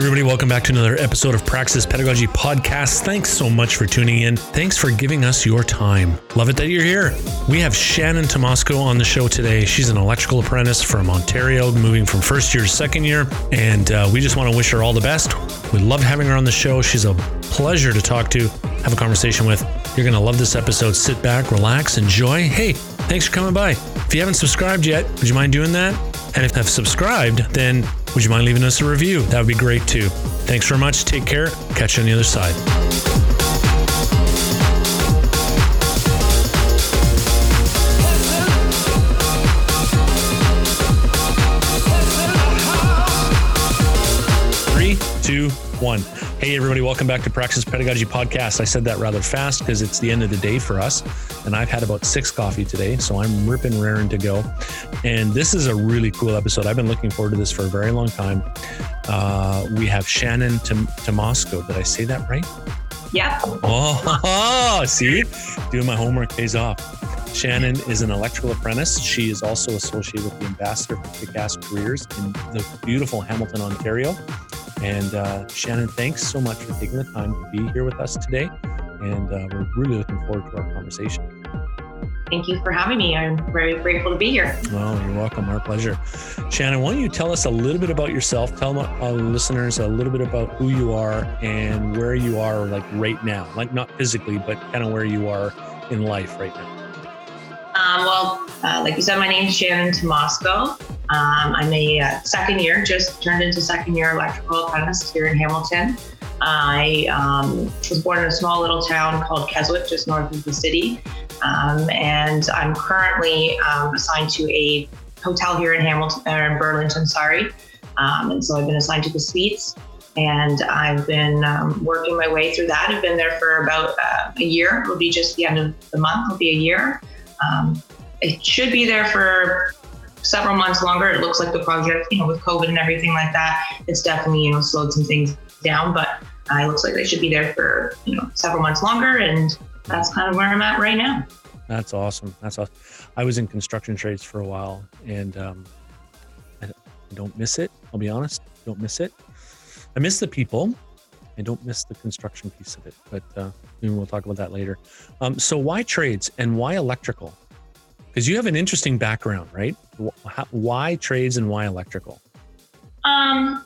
Everybody, welcome back to another episode of Praxis Pedagogy Podcast. Thanks so much for tuning in. Thanks for giving us your time. Love it that you're here. We have Shannon Tymosko on the show today. She's an electrical apprentice from Ontario, moving from first year to second year. And uh, we just want to wish her all the best. We love having her on the show. She's a pleasure to talk to, have a conversation with. You're going to love this episode. Sit back, relax, enjoy. Hey, thanks for coming by. If you haven't subscribed yet, would you mind doing that? And if you have subscribed, then would you mind leaving us a review? That would be great too. Thanks very much. Take care. Catch you on the other side. Three, two, one. Hey, everybody, welcome back to Praxis Pedagogy Podcast. I said that rather fast because it's the end of the day for us. And I've had about six coffee today, so I'm ripping raring to go. And this is a really cool episode. I've been looking forward to this for a very long time. Uh, we have Shannon Tom- Tymosko. Did I say that right? Yeah. Oh, see, doing my homework pays off. Shannon is an electrical apprentice. She is also associated with the ambassador for Kick-Ass Careers in the beautiful Hamilton, Ontario. And uh, Shannon, thanks so much for taking the time to be here with us today. And uh, we're really looking forward to our conversation. Thank you for having me. I'm very grateful to be here. Oh, you're welcome. Our pleasure. Shannon, why don't you tell us a little bit about yourself? Tell our listeners a little bit about who you are and where you are, like right now, like not physically, but kind of where you are in life right now. Um, well, uh, like you said, my name is Shannon Tymosko. Um, I'm a uh, second year, just turned into second year electrical apprentice here in Hamilton. I um, was born in a small little town called Keswick, just north of the city. Um, and I'm currently um, assigned to a hotel here in Hamilton, or in Burlington, sorry. Um, and so I've been assigned to the suites and I've been um, working my way through that. I've been there for about uh, a year. It'll be just the end of the month, it'll be a year. Um, it should be there for several months longer. It looks like the project, you know, with COVID and everything like that, it's definitely, you know, slowed some things down, but uh, it looks like they should be there for, you know, several months longer. And that's kind of where I'm at right now. That's awesome. That's awesome. I was in construction trades for a while and um, I don't miss it. I'll be honest. Don't miss it. I miss the people. I don't miss the construction piece of it, but uh, we'll talk about that later. Um, so, why trades and why electrical? Because you have an interesting background, right? Why trades and why electrical? Um,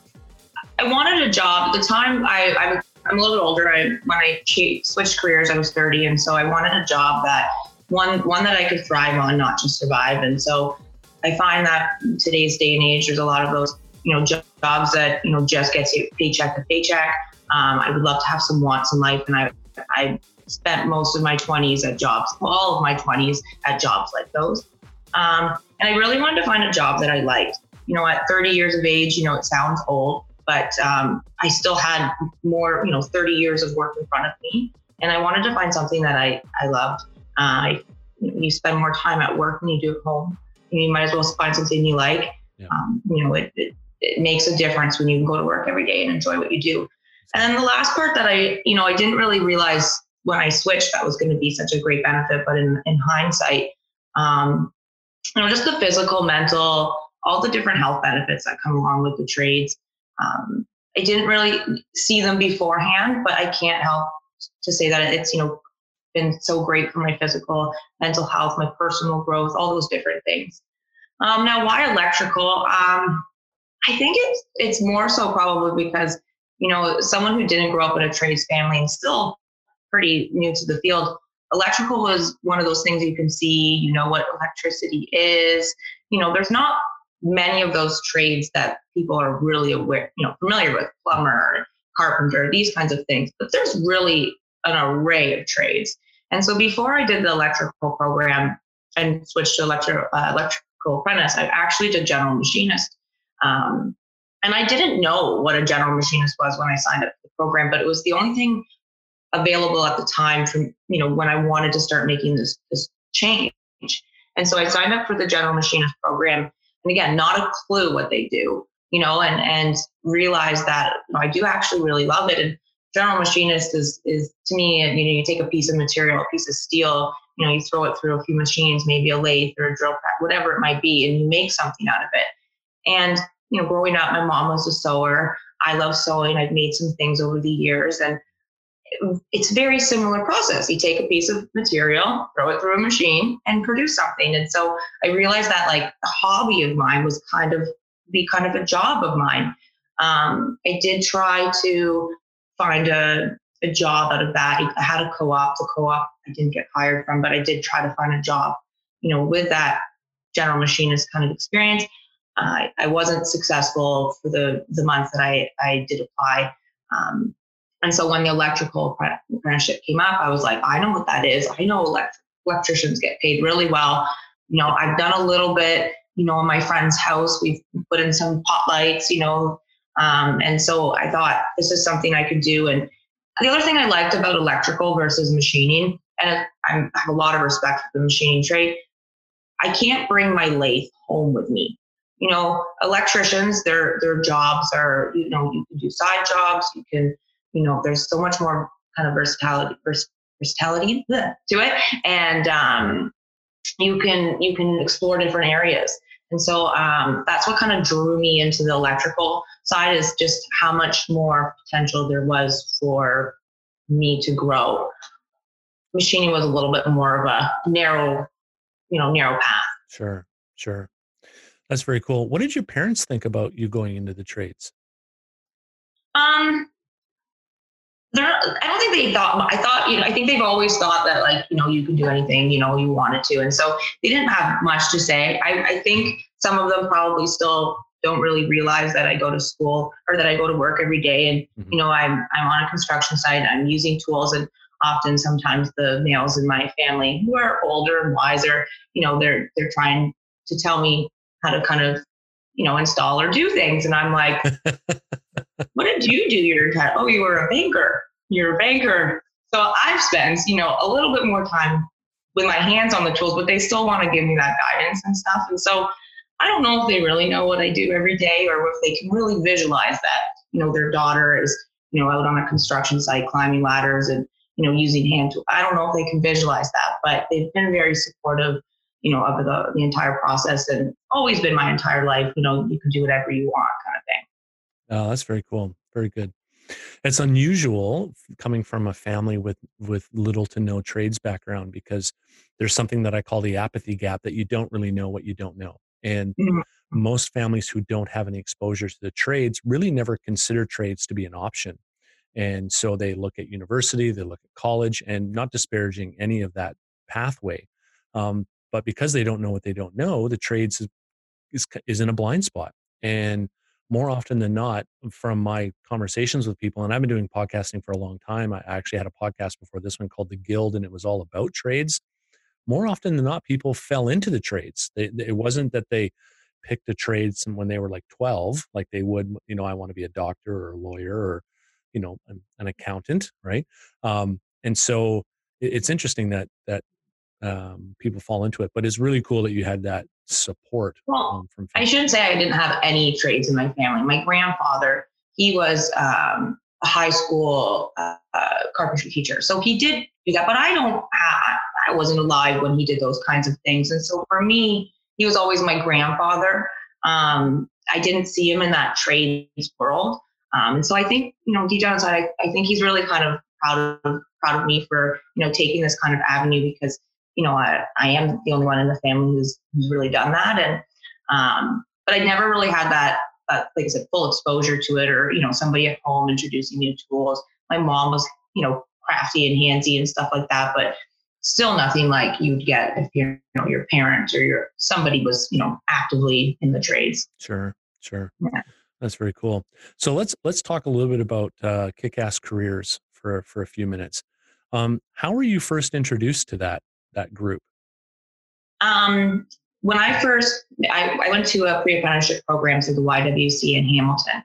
I wanted a job at the time. I, I I'm a little bit older. I, when I switched careers, I was 30, and so I wanted a job that one one that I could thrive on, not just survive. And so I find that today's day and age, there's a lot of those you know jobs that you know just gets you paycheck to paycheck. Um, I would love to have some wants in life, and I I spent most of my 20s at jobs, all of my 20s at jobs like those. Um, and I really wanted to find a job that I liked. You know, at 30 years of age, you know, it sounds old, but um, I still had more, you know, 30 years of work in front of me. And I wanted to find something that I, I loved. Uh, I, you spend more time at work than you do at home. You might as well find something you like. Yeah. Um, you know, it, it, it makes a difference when you can go to work every day and enjoy what you do. And then the last part that I, you know, I didn't really realize when I switched that was going to be such a great benefit, but in, in hindsight, um, you know, just the physical, mental, all the different health benefits that come along with the trades. Um, I didn't really see them beforehand, but I can't help to say that it's, you know, been so great for my physical, mental health, my personal growth, all those different things. Um, now, why electrical? Um, I think it's it's more so probably because you know someone who didn't grow up in a trades family and still pretty new to the field. Electrical was one of those things you can see. You know what electricity is. You know, there's not many of those trades that people are really aware, you know, familiar with plumber, carpenter, these kinds of things. But there's really an array of trades. And so before I did the electrical program and switched to electro, uh, electrical apprentice, I actually did general machinist. Um, and I didn't know what a general machinist was when I signed up for the program, but it was the only thing available at the time from, you know, when I wanted to start making this, this change. And so I signed up for the general machinist program. And again, not a clue what they do, you know, and, and realized that you know, I do actually really love it. And general machinist is is to me, you know, you take a piece of material, a piece of steel, you know, you throw it through a few machines, maybe a lathe or a drill press, whatever it might be, and you make something out of it. And you know, growing up, my mom was a sewer. I love sewing. I've made some things over the years, and it's very similar process. You take a piece of material, throw it through a machine, and produce something. And so I realized that like a hobby of mine was kind of be kind of a job of mine. Um, I did try to find a, a job out of that. I had a co-op. The co-op I didn't get hired from, but I did try to find a job, you know, with that general machinist kind of experience. Uh, I wasn't successful for the the month that I I did apply. Um, and so when the electrical apprenticeship came up, I was like, I know what that is. I know elect- electricians get paid really well. You know, I've done a little bit, you know, in my friend's house, we've put in some pot lights, you know. Um, and so I thought this is something I could do. And the other thing I liked about electrical versus machining, and I have a lot of respect for the machining trade, I can't bring my lathe home with me. You know, electricians, their their jobs are, you know, you can do side jobs, you can you know, there's so much more kind of versatility, versatility to it, and um, you can you can explore different areas. And so um, that's what kind of drew me into the electrical side is just how much more potential there was for me to grow. Machining was a little bit more of a narrow, you know, narrow path. Sure, sure. That's very cool. What did your parents think about you going into the trades? Um, they're, I don't think they thought, I thought, you know, I think they've always thought that like, you know, you can do anything, you know, you wanted to. And so they didn't have much to say. I, I think some of them probably still don't really realize that I go to school or that I go to work every day. And, mm-hmm. you know, I'm, I'm on a construction site, I'm using tools and often sometimes the males in my family who are older and wiser, you know, they're, they're trying to tell me how to kind of, you know, install or do things. And I'm like, what did you do your entire? Oh, you were a banker. You're a banker. So I've spent, you know, a little bit more time with my hands on the tools, but they still want to give me that guidance and stuff. And so I don't know if they really know what I do every day or if they can really visualize that, you know, their daughter is, you know, out on a construction site climbing ladders and, you know, using hand tools. I don't know if they can visualize that, but they've been very supportive, you know, of the, the entire process and always been my entire life, you know, you can do whatever you want kind of thing. Oh, that's very cool. Very good. It's unusual coming from a family with with little to no trades background because there's something that I call the apathy gap that you don't really know what you don't know. And mm-hmm. most families who don't have any exposure to the trades really never consider trades to be an option. And so they look at university, they look at college, and not disparaging any of that pathway. Um, but because they don't know what they don't know, the trades is, is, is in a blind spot. And more often than not, from my conversations with people, and I've been doing podcasting for a long time. I actually had a podcast before this one called The Guild, and it was all about trades. More often than not, people fell into the trades. They, it wasn't that they picked a trade when they were like 12, like they would, you know, I want to be a doctor or a lawyer or, you know, an, an accountant, right? Um, and so it's interesting that that um, people fall into it. But it's really cool that you had that support. Well, um, from I shouldn't say I didn't have any trades in my family. My grandfather, he was um, a high school uh, uh, carpentry teacher, so he did do that. But I don't. I, I wasn't alive when he did those kinds of things, and so for me, he was always my grandfather. Um, I didn't see him in that trades world. Um, and so I think, you know, deep down inside, I, I think he's really kind of proud of proud of me for, you know, taking this kind of avenue because you know, I, I am the only one in the family who's, who's really done that. And, um, but I never really had that, uh, like I said, full exposure to it or, you know, somebody at home introducing me to tools. My mom was, you know, crafty and handsy and stuff like that, but still nothing like you'd get if you know, your parents or your, somebody was, you know, actively in the trades. Sure. Sure. Yeah. That's very cool. So let's, let's talk a little bit about, uh, kick-ass careers for, for a few minutes. Um, how were you first introduced to that that group? Um, when I first, I, I went to a pre-apprenticeship program through the YWC in Hamilton.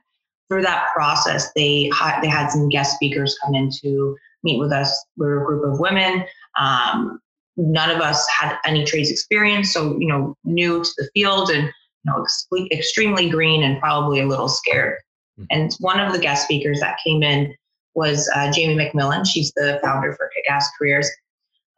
Through that process, they they had some guest speakers come in to meet with us. We were a group of women. Um, none of us had any trades experience, so you know, new to the field and you know, ex- extremely green and probably a little scared. Mm-hmm. And one of the guest speakers that came in was uh, Jamie McMillan. She's the founder for Kick Ass Careers.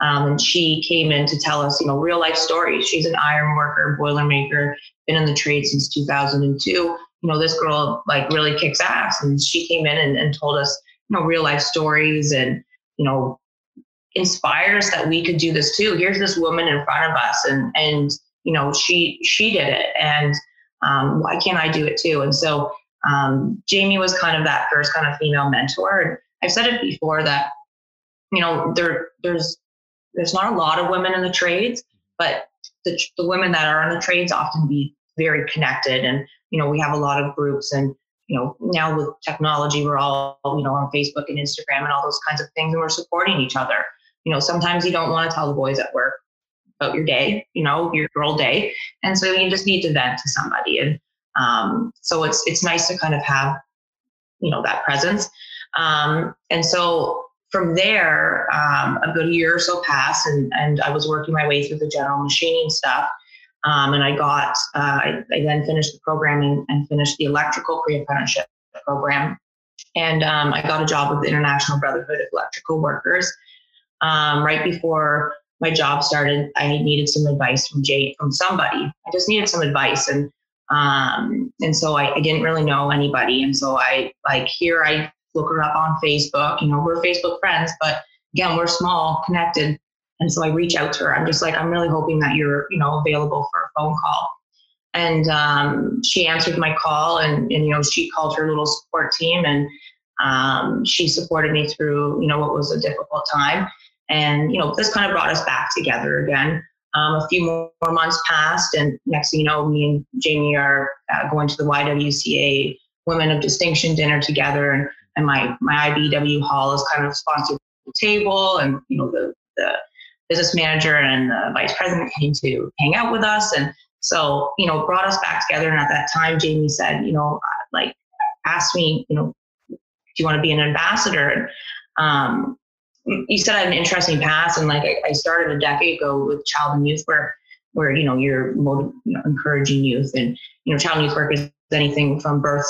Um, and she came in to tell us, you know, real life stories. She's an iron worker, boiler maker, been in the trade since 2002. You know, this girl like really kicks ass. And she came in and, and told us, you know, real life stories and, you know, inspired us that we could do this too. Here's this woman in front of us and, and, you know, she, she did it. And um, why can't I do it too? And so um, Jamie was kind of that first kind of female mentor. And I've said it before that, you know, there, there's, there's not a lot of women in the trades, but the, the women that are in the trades often be very connected. And, you know, we have a lot of groups and, you know, now with technology, we're all, you know, on Facebook and Instagram and all those kinds of things, and we're supporting each other. You know, sometimes you don't want to tell the boys at work about your day, you know, your girl day. And so you just need to vent to somebody. And um, so it's it's nice to kind of have, you know, that presence. Um, and so from there, um, a good year or so passed, and, and I was working my way through the general machining stuff. Um, and I got, uh, I, I, then finished the program and, and finished the electrical pre apprenticeship program. And um, I got a job with the International Brotherhood of Electrical Workers. Um, right before my job started, I needed some advice from Jay, from somebody. I just needed some advice, and um, and so I, I, didn't really know anybody, and so I like here I look her up on Facebook. You know, we're Facebook friends, but again, we're small, connected, and so I reach out to her. I'm just like, I'm really hoping that you're you know available for a phone call. And um, she answered my call, and, and you know she called her little support team, and um, she supported me through you know what was a difficult time and, you know, this kind of brought us back together again. Um, a few more, months passed, and next thing you know, me and Jamie are uh, going to the YWCA Women of Distinction dinner together, and, and my my IBEW hall is kind of sponsored the table, and you know the the business manager and the vice president came to hang out with us, and so you know brought us back together. And at that time, Jamie said, you know, like asked me, you know, do you want to be an ambassador? And um, you said I had an interesting past, and like I, I started a decade ago with child and youth work, where you know you're motiv- you know, encouraging youth, and you know child and youth work is anything from birth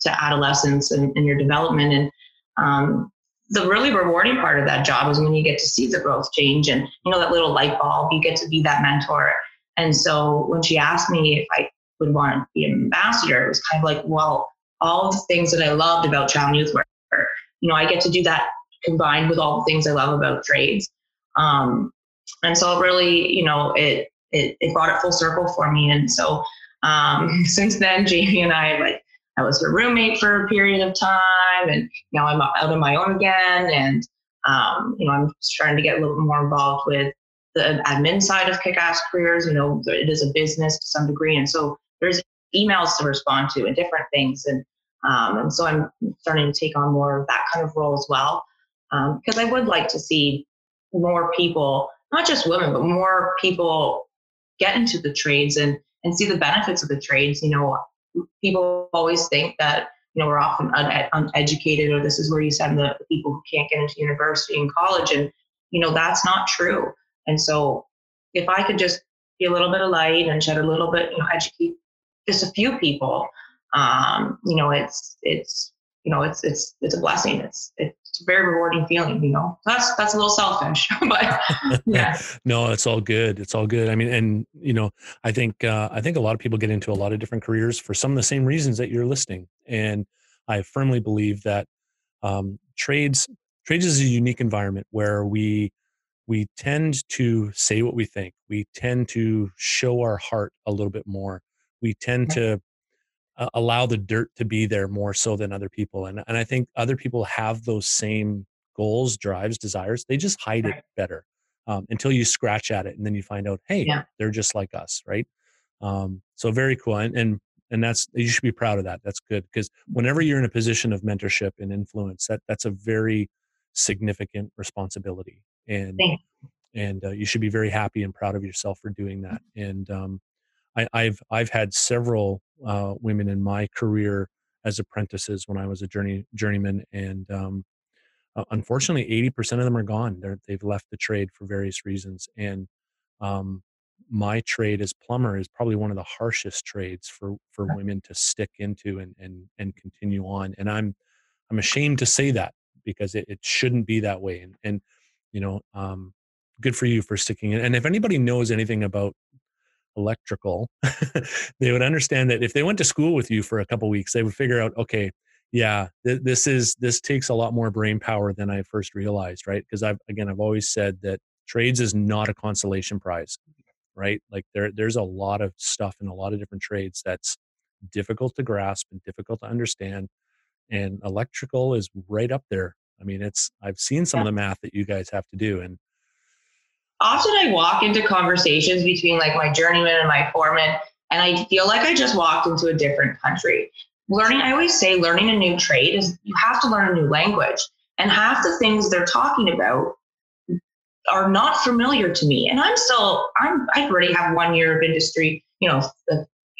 to adolescence and, and your development, and um, the really rewarding part of that job is when you get to see the growth change, and you know that little light bulb, you get to be that mentor. And so when she asked me if I would want to be an ambassador, it was kind of like, well, all the things that I loved about child youth work, you know, I get to do that combined with all the things I love about trades. Um, and so really, you know, it, it, it brought it full circle for me. And so um, since then, Jamie and I, like, I was her roommate for a period of time, and now I'm out on my own again. And um, you know, I'm starting to get a little bit more involved with the admin side of Kick-Ass Careers. You know, it is a business to some degree, and so there's emails to respond to and different things. And um, and so I'm starting to take on more of that kind of role as well because um, I would like to see more people, not just women, but more people get into the trades and and see the benefits of the trades. You know, people always think that you know we're often un- uneducated, or this is where you send the people who can't get into university and college, and you know that's not true. And so, if I could just be a little bit of light and shed a little bit, you know, educate just a few people, um, you know, it's it's you know, it's it's it's a blessing. It's it's a very rewarding feeling, you know. That's that's a little selfish, but yeah. no, it's all good. It's all good. I mean, and you know, I think uh, I think a lot of people get into a lot of different careers for some of the same reasons that you're listing, and I firmly believe that um, trades trades is a unique environment where we we tend to say what we think. We tend to show our heart a little bit more. We tend to uh, allow the dirt to be there more so than other people and and i think other people have those same goals drives desires they just hide right. it better um, until you scratch at it and then you find out hey yeah. they're just like us right um, so very cool and, and and that's you should be proud of that that's good because whenever you're in a position of mentorship and influence that that's a very significant responsibility and and uh, you should be very happy and proud of yourself for doing that and um, I, have I've had several uh, women in my career as apprentices when I was a journey journeyman, and um, uh, unfortunately, eighty percent of them are gone. They're, they've left the trade for various reasons, and um, my trade as plumber is probably one of the harshest trades for for women to stick into and and and continue on. And I'm I'm ashamed to say that because it, it shouldn't be that way. And and you know, um, good for you for sticking in. And if anybody knows anything about electrical, they would understand that if they went to school with you for a couple weeks, they would figure out, okay, yeah, th- this is this takes a lot more brain power than I first realized, right? Because I've again, I've always said that trades is not a consolation prize, right? Like there, there's a lot of stuff in a lot of different trades that's difficult to grasp and difficult to understand, and electrical is right up there. I mean, it's I've seen some yeah. of the math that you guys have to do, and often I walk into conversations between like my journeyman and my foreman, and I feel like I just walked into a different country. Learning, I always say, learning a new trade is you have to learn a new language, and half the things they're talking about are not familiar to me. And I'm still, I'm, I already have one year of industry, you know,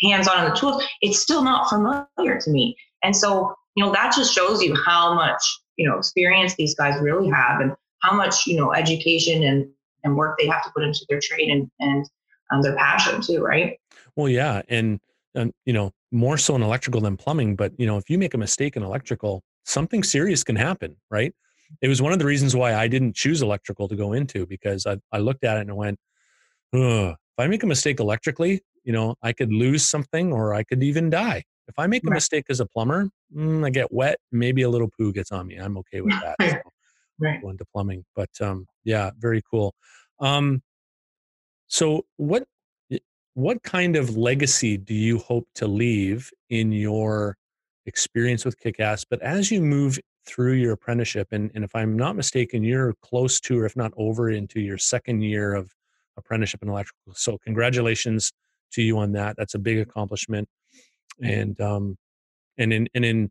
hands on the tools. It's still not familiar to me, and so you know that just shows you how much you know experience these guys really have, and how much you know education and and work they have to put into their trade and and um, their passion too, right? Well, yeah, and and you know more so in electrical than plumbing, but you know if you make a mistake in electrical, something serious can happen, right? It was one of the reasons why I didn't choose electrical to go into because I I looked at it and went, if I make a mistake electrically, you know I could lose something or I could even die. If I make a mistake as a plumber, mm, I get wet, maybe a little poo gets on me. I'm okay with that. So right. into plumbing. But um, yeah, very cool. Um, so what what kind of legacy do you hope to leave in your experience with Kickass? But as you move through your apprenticeship, and, and if I'm not mistaken, you're close to, or if not over, into your second year of apprenticeship in electrical. So congratulations to you on that. That's a big accomplishment. And um, and in and in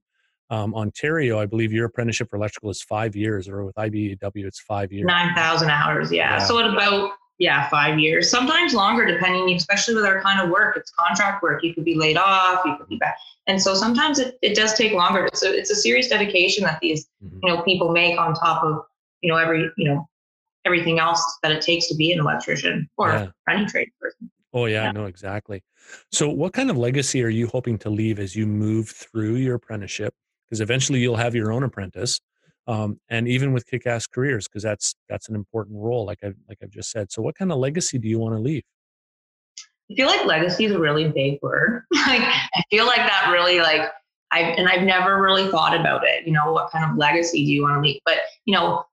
um, Ontario, I believe your apprenticeship for electrical is five years, or with IBEW, it's five years. 9,000 hours, yeah. yeah. So at about, yeah, five years, sometimes longer, depending, especially with our kind of work. It's contract work. You could be laid off, you could be back. And so sometimes it, it does take longer. So it's a serious dedication that these, mm-hmm. you know, people make on top of, you know, every, you know, everything else that it takes to be an electrician or yeah. any trade person. Oh yeah, yeah, no, exactly. So what kind of legacy are you hoping to leave as you move through your apprenticeship? Because eventually you'll have your own apprentice um, and even with kick-ass careers because that's that's an important role like i like i've just said. So what kind of legacy do you want to leave? I feel like legacy is a really big word. Like i feel like that really like i and i've never really thought about it you know what kind of legacy do you want to leave? But you know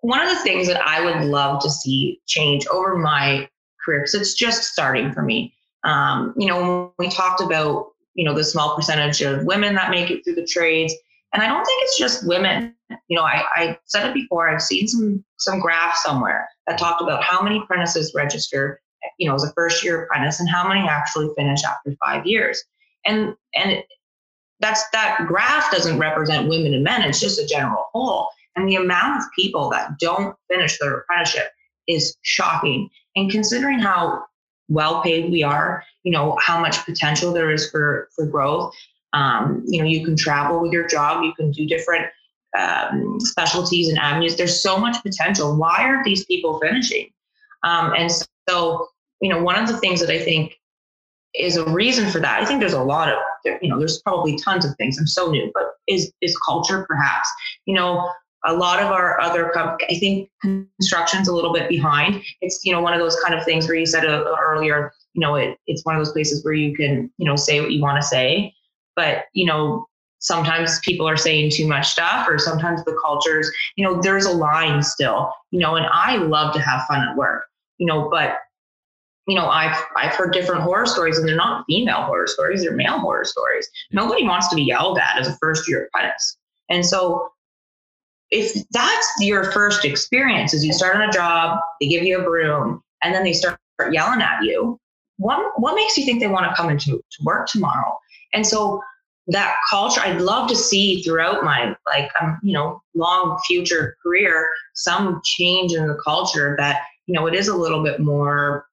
one of the things that i would love to see change over my career because it's just starting for me. Um, you know when we talked about you know the small percentage of women that make it through the trades. And i don't think it's just women. You know i, I said it before i've seen some some graphs somewhere that talked about how many apprentices register you know as a first year apprentice and how many actually finish after five years. And and that's that graph doesn't represent women and men it's just a general whole. And the amount of people that don't finish their apprenticeship is shocking. And considering how well paid we are, you know, how much potential there is for, for growth. Um, you know, you can travel with your job, you can do different um, specialties and avenues. There's so much potential. Why aren't these people finishing? Um, and so, you know, one of the things that I think is a reason for that. I think there's a lot of, you know, there's probably tons of things. I'm so new, but is is culture perhaps? You know, a lot of our other i think construction's a little bit behind. It's you know one of those kind of things where you said uh, earlier you know it, it's one of those places where you can you know say what you want to say. But you know sometimes people are saying too much stuff or sometimes the cultures you know there's a line still you know and i love to have fun at work you know but you know i've i've heard different horror stories and they're not female horror stories they're male horror stories. Nobody wants to be yelled at as a first year apprentice. And so if that's your first experience is you start on a job, they give you a broom, and then they start yelling at you, what what makes you think they want to come into to work tomorrow? And so that culture, I'd love to see throughout my like um, you know, long future career, some change in the culture that, you know, it is a little bit more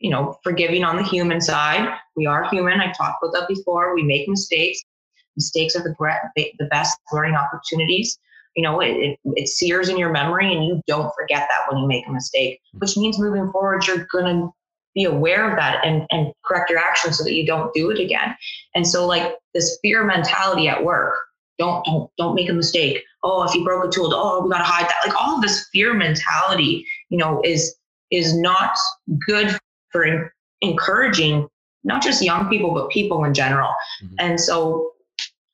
you know, forgiving on the human side. We are human. I've talked about that before. We make mistakes. Mistakes are the, the best learning opportunities you know, it, it, it sears in your memory and you don't forget that when you make a mistake, hmm. which means moving forward, you're going to be aware of that and, and correct your actions so that you don't do it again. And so like this fear mentality at work, don't, don't, don't make a mistake. Oh, if you broke a tool, oh, we got to hide that. Like all this fear mentality, you know, is, is not good for encouraging not just young people but people in general. Mm-hmm. And so,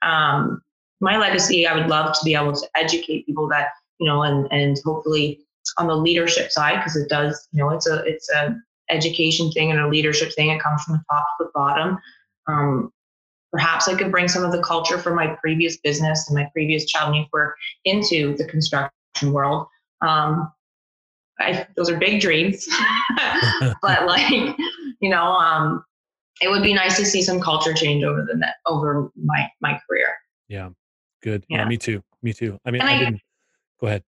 um, my legacy, I would love to be able to educate people that you know, and and hopefully on the leadership side because it does, you know, it's a it's a education thing and a leadership thing. It comes from the top to the bottom. Um, perhaps I could bring some of the culture from my previous business and my previous challenging work into the construction world. Um, I, those are big dreams, but like, you know, um, it would be nice to see some culture change over the net, over my my career. Yeah, good. Yeah, yeah me too. Me too. I mean, I, I, didn't. Go ahead.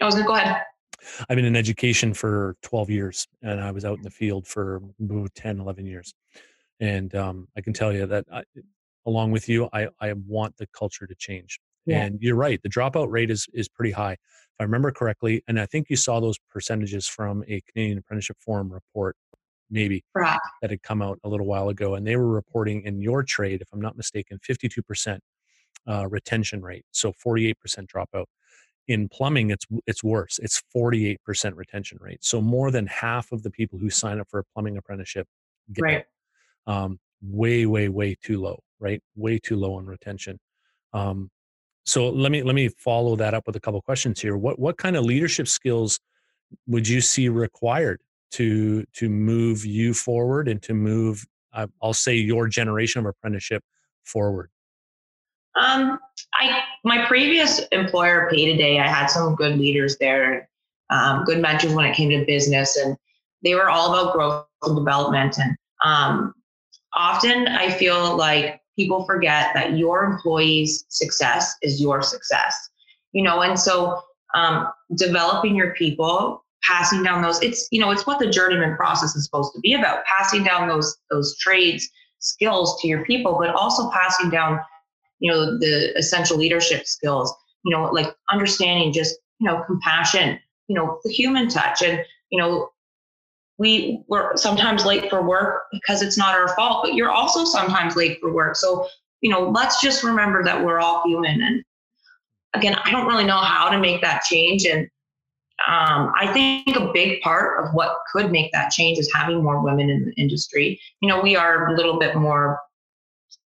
I was gonna go ahead. I've been in education for 12 years, and I was out in the field for 10, 11 years, and um, I can tell you that I, along with you, I I want the culture to change. Yeah. And you're right, the dropout rate is is pretty high. If I remember correctly, and I think you saw those percentages from a Canadian Apprenticeship Forum report maybe right. that had come out a little while ago, and they were reporting in your trade, if I'm not mistaken, 52% uh, retention rate, so 48% dropout. In plumbing, it's it's worse. It's 48% retention rate. So more than half of the people who sign up for a plumbing apprenticeship get right. Um, way, way, way too low. Right, way too low on retention. Um, so let me let me follow that up with a couple questions here. What what kind of leadership skills would you see required to to move you forward and to move uh, I'll say your generation of apprenticeship forward? Um, I my previous employer, Pay Today, I had some good leaders there, um, good mentors when it came to business, and they were all about growth and development. And um, often, I feel like people forget that your employees' success is your success. You know, and so um, developing your people passing down those it's you know it's what the journeyman process is supposed to be about passing down those those trades skills to your people but also passing down you know the essential leadership skills you know like understanding just you know compassion you know the human touch. And you know we were sometimes late for work because it's not our fault but you're also sometimes late for work. So you know let's just remember that we're all human. And again i don't really know how to make that change. And um, I think a big part of what could make that change is having more women in the industry. You know, we are a little bit more,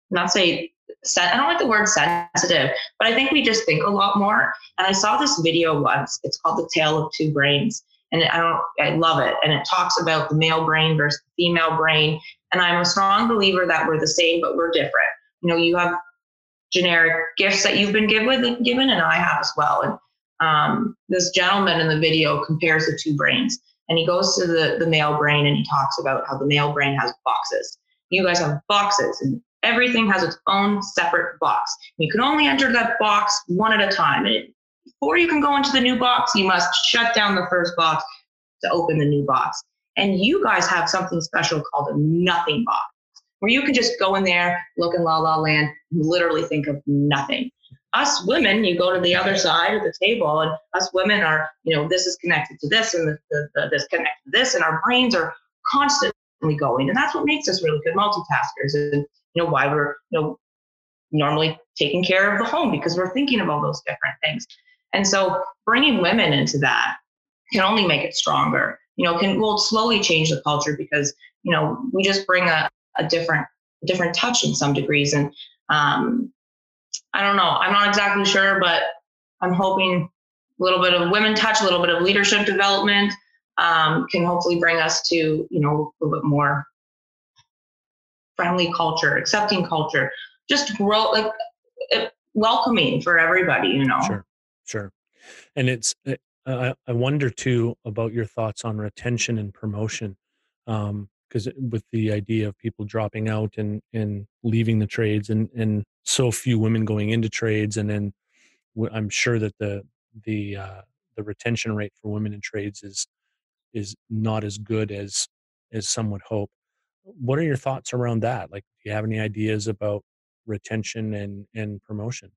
not say, I don't like the word sensitive, but I think we just think a lot more. And I saw this video once. It's called "The Tale of Two Brains," and I don't, I love it. And it talks about the male brain versus the female brain. And I'm a strong believer that we're the same, but we're different. You know, you have generic gifts that you've been given, given, and I have as well. And um, this gentleman in the video compares the two brains and he goes to the, the male brain and he talks about how the male brain has boxes. You guys have boxes and everything has its own separate box. You can only enter that box one at a time. And before you can go into the new box, you must shut down the first box to open the new box. And you guys have something special called a nothing box, where you can just go in there, look in La La Land, and literally think of nothing us women, you go to the other side of the table, and us women are, you know, this is connected to this, and the, the, the, this connected to this, and our brains are constantly going, and that's what makes us really good multitaskers, and you know why we're, you know, normally taking care of the home because we're thinking of all those different things, and so bringing women into that can only make it stronger. You know, can will slowly change the culture because you know we just bring a, a different different touch in some degrees, and um, I don't know. I'm not exactly sure, but I'm hoping a little bit of women touch, a little bit of leadership development um, can hopefully bring us to, you know, a little bit more friendly culture, accepting culture, just grow like welcoming for everybody, you know. Sure, sure. And it's, uh, I wonder too about your thoughts on retention and promotion. Um, because with the idea of people dropping out and and leaving the trades and and so few women going into trades and then i'm sure that the the uh, the retention rate for women in trades is is not as good as as some would hope what are your thoughts around that like do you have any ideas about retention and and promotion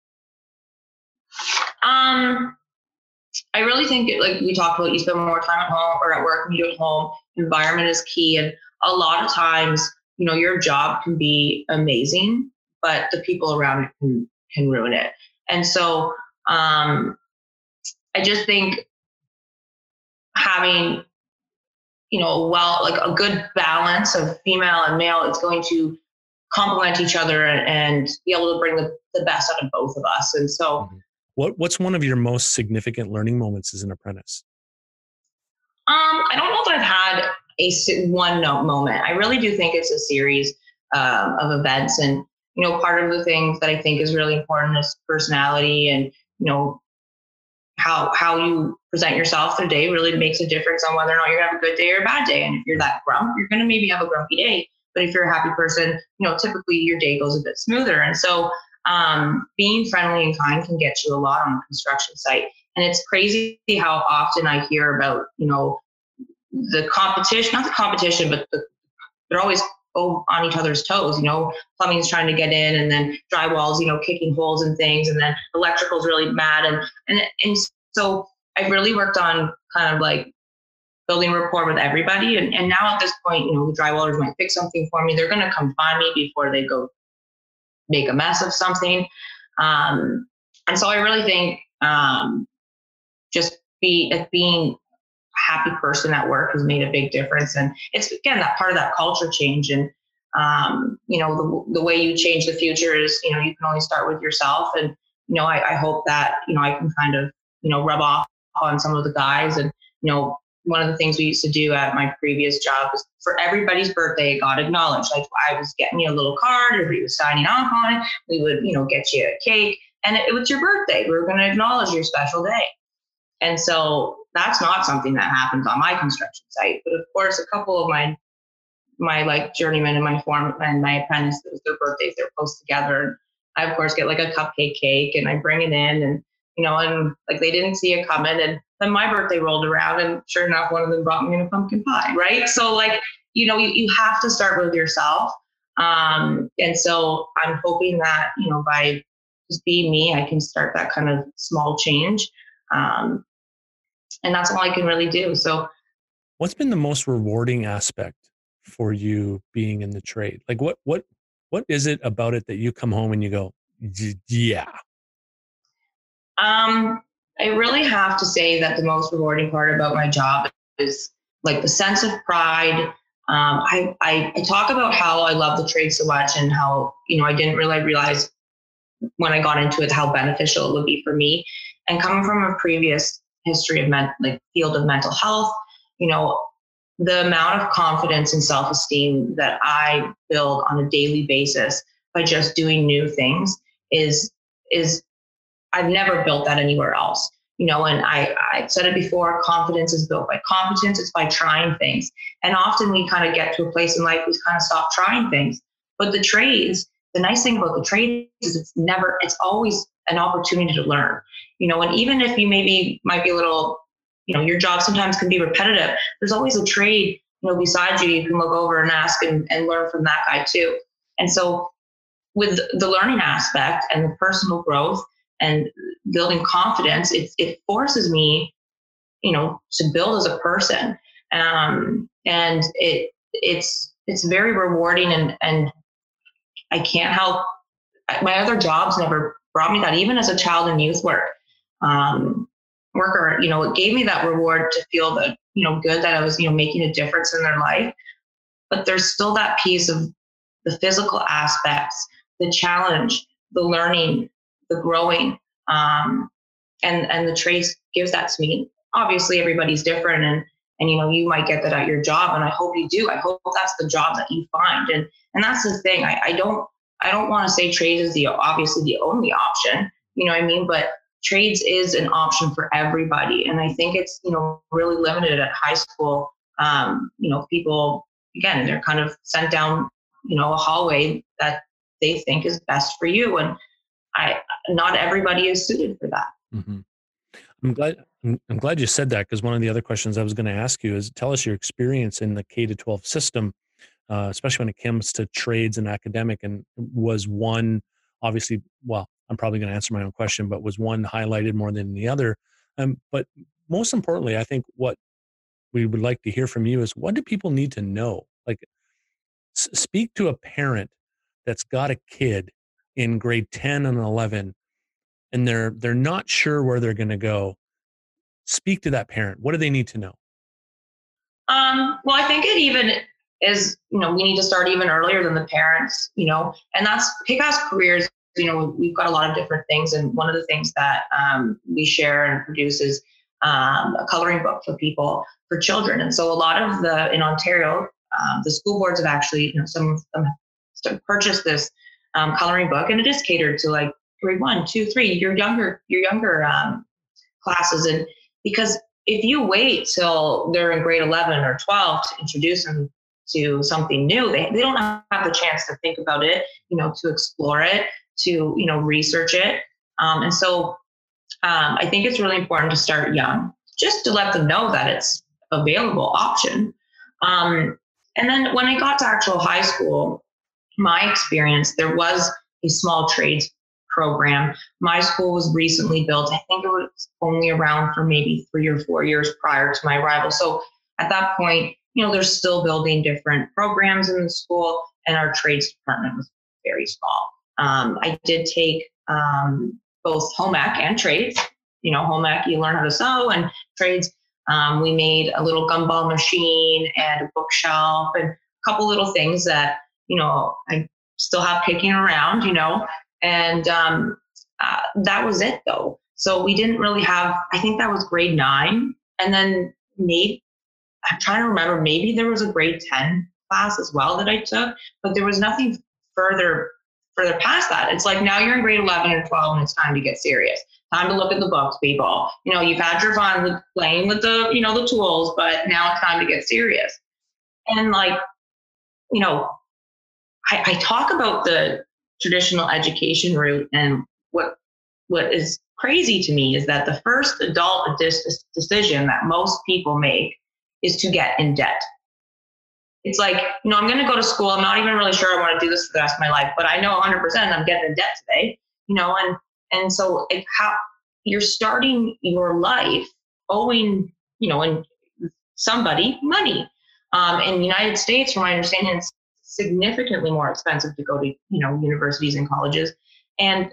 um I really think, like we talked about, you spend more time at home or at work when you do at home. Environment is key, and a lot of times, you know, your job can be amazing, but the people around it can, can ruin it. And so um, I just think having you know, well, like a good balance of female and male, it's going to complement each other and, be able to bring the, the best out of both of us. And so, mm-hmm. what what's one of your most significant learning moments as an apprentice? Um, I don't know if I've had a one note moment. I really do think it's a series um, of events, and you know, part of the things that I think is really important is personality and you know how how you present yourself the day really makes a difference on whether or not you're gonna have a good day or a bad day. And if you're that grump, you're gonna maybe have a grumpy day. But if you're a happy person, you know, typically your day goes a bit smoother. And so um, being friendly and kind can get you a lot on a construction site. And it's crazy how often I hear about, you know, the competition, not the competition, but the, they're always on each other's toes. You know, plumbing's trying to get in, and then drywall's, you know, kicking holes and things, and then electrical's really mad, and and and so I've really worked on kind of like building rapport with everybody, and and now at this point, you know, the drywallers might fix something for me. They're going to come find me before they go make a mess of something, um, and so I really think um, just be being happy person at work has made a big difference. And it's again that part of that culture change. And um, you know, the, the way you change the future is, you know, you can only start with yourself. And you know, I, I hope that you know I can kind of you know rub off on some of the guys. And you know, one of the things we used to do at my previous job was for everybody's birthday, it got acknowledged. Like I was getting you a little card, everybody was signing off on it. We would, you know, get you a cake, and it, it was your birthday. We were going to acknowledge your special day. And so that's not something that happens on my construction site. But of course, a couple of my my like journeyman and my form and my apprentice, it was their birthdays, they're close together. I of course get like a cupcake cake and I bring it in and you know, and like they didn't see it coming. And then my birthday rolled around and sure enough, one of them brought me in a pumpkin pie, right? So like, you know, you, you have to start with yourself. Um, and so I'm hoping that, you know, by just being me, I can start that kind of small change. Um, and that's all I can really do. So, what's been the most rewarding aspect for you being in the trade? Like, what what what is it about it that you come home and you go, yeah? Um, I really have to say that the most rewarding part about my job is like the sense of pride. Um, I, I, I talk about how I love the trade so much and how you know I didn't really realize when I got into it how beneficial it would be for me. And coming from a previous history of men, like field of mental health, you know, the amount of confidence and self-esteem that I build on a daily basis by just doing new things is is I've never built that anywhere else. You know, and I, I said it before, confidence is built by competence, it's by trying things. And often we kind of get to a place in life we kind of stop trying things. But the trades, the nice thing about the trades is it's never, it's always an opportunity to learn. You know, and even if you maybe might be a little, you know, your job sometimes can be repetitive, there's always a trade, you know, beside you you can look over and ask and, and learn from that guy too. And so with the learning aspect and the personal growth and building confidence, it, it forces me, you know, to build as a person. Um, and it it's it's very rewarding and and I can't help my other jobs never brought me that even as a child and youth work. Um, worker you know it gave me that reward to feel that you know good that i was you know making a difference in their life. But there's still that piece of the physical aspects the challenge the learning the growing um, and and the trace gives that to me. Obviously everybody's different and and you know you might get that at your job and i hope you do. I hope that's the job that you find. And and that's the thing i, I don't I don't want to say trades is the obviously the only option, you know what I mean? But trades is an option for everybody. And I think it's, you know, really limited at high school. Um, you know, people, again, they're kind of sent down, you know, a hallway that they think is best for you. And I, not everybody is suited for that. Mm-hmm. I'm glad. I'm glad you said that because one of the other questions I was going to ask you is tell us your experience in the K to 12 system uh, especially when it comes to trades and academic, and was one obviously, well, I'm probably going to answer my own question, but was one highlighted more than the other? Um, but most importantly, I think what we would like to hear from you is what do people need to know? Like, s- speak to a parent that's got a kid in grade 10 and 11 and they're they're not sure where they're going to go speak to that parent what do they need to know Um, well, I think it even is, you know, we need to start even earlier than the parents, you know, and that's kick-ass careers. You know, we've got a lot of different things, and one of the things that um, we share and produce is um, a coloring book for people for children. And so a lot of the in Ontario, um, the school boards have actually, you know, some of them purchased this um, coloring book, and it is catered to like grade one, two, three, your younger, your younger um, classes, and because if you wait till they're in grade 11 or 12 to introduce them to something new they, they don't have the chance to think about it you know to explore it to you know research it um, and so um, i think it's really important to start young just to let them know that it's available option um, and then when i got to actual high school my experience there was a small trades program. My school was recently built. I think it was only around for maybe three or four years prior to my arrival. So at that point, you know, they're still building different programs in the school, and our trades department was very small. Um, I did take um, both home ec and trades. You know, home ec, you learn how to sew, and trades, um, we made a little gumball machine and a bookshelf and a couple little things that, you know, I still have kicking around, you know, and um, uh, that was it though. So we didn't really have, I think that was grade nine. And then maybe, I'm trying to remember, maybe there was a grade 10 class as well that I took, but there was nothing further further past that. It's like now you're in grade 11 or 12 and it's time to get serious. Time to look at the books, people. You know, you've had your fun with playing with the, you know, the tools, but now it's time to get serious. And like, you know, I, I talk about the traditional education route. And what what is crazy to me is that the first adult decision that most people make is to get in debt. It's like, you know, I'm going to go to school. I'm not even really sure I want to do this for the rest of my life, but I know 100% I'm getting in debt today, you know, and, and so it, how you're starting your life owing, you know, and somebody money. Um, in the United States, from my understanding, it's significantly more expensive to go to you know universities and colleges and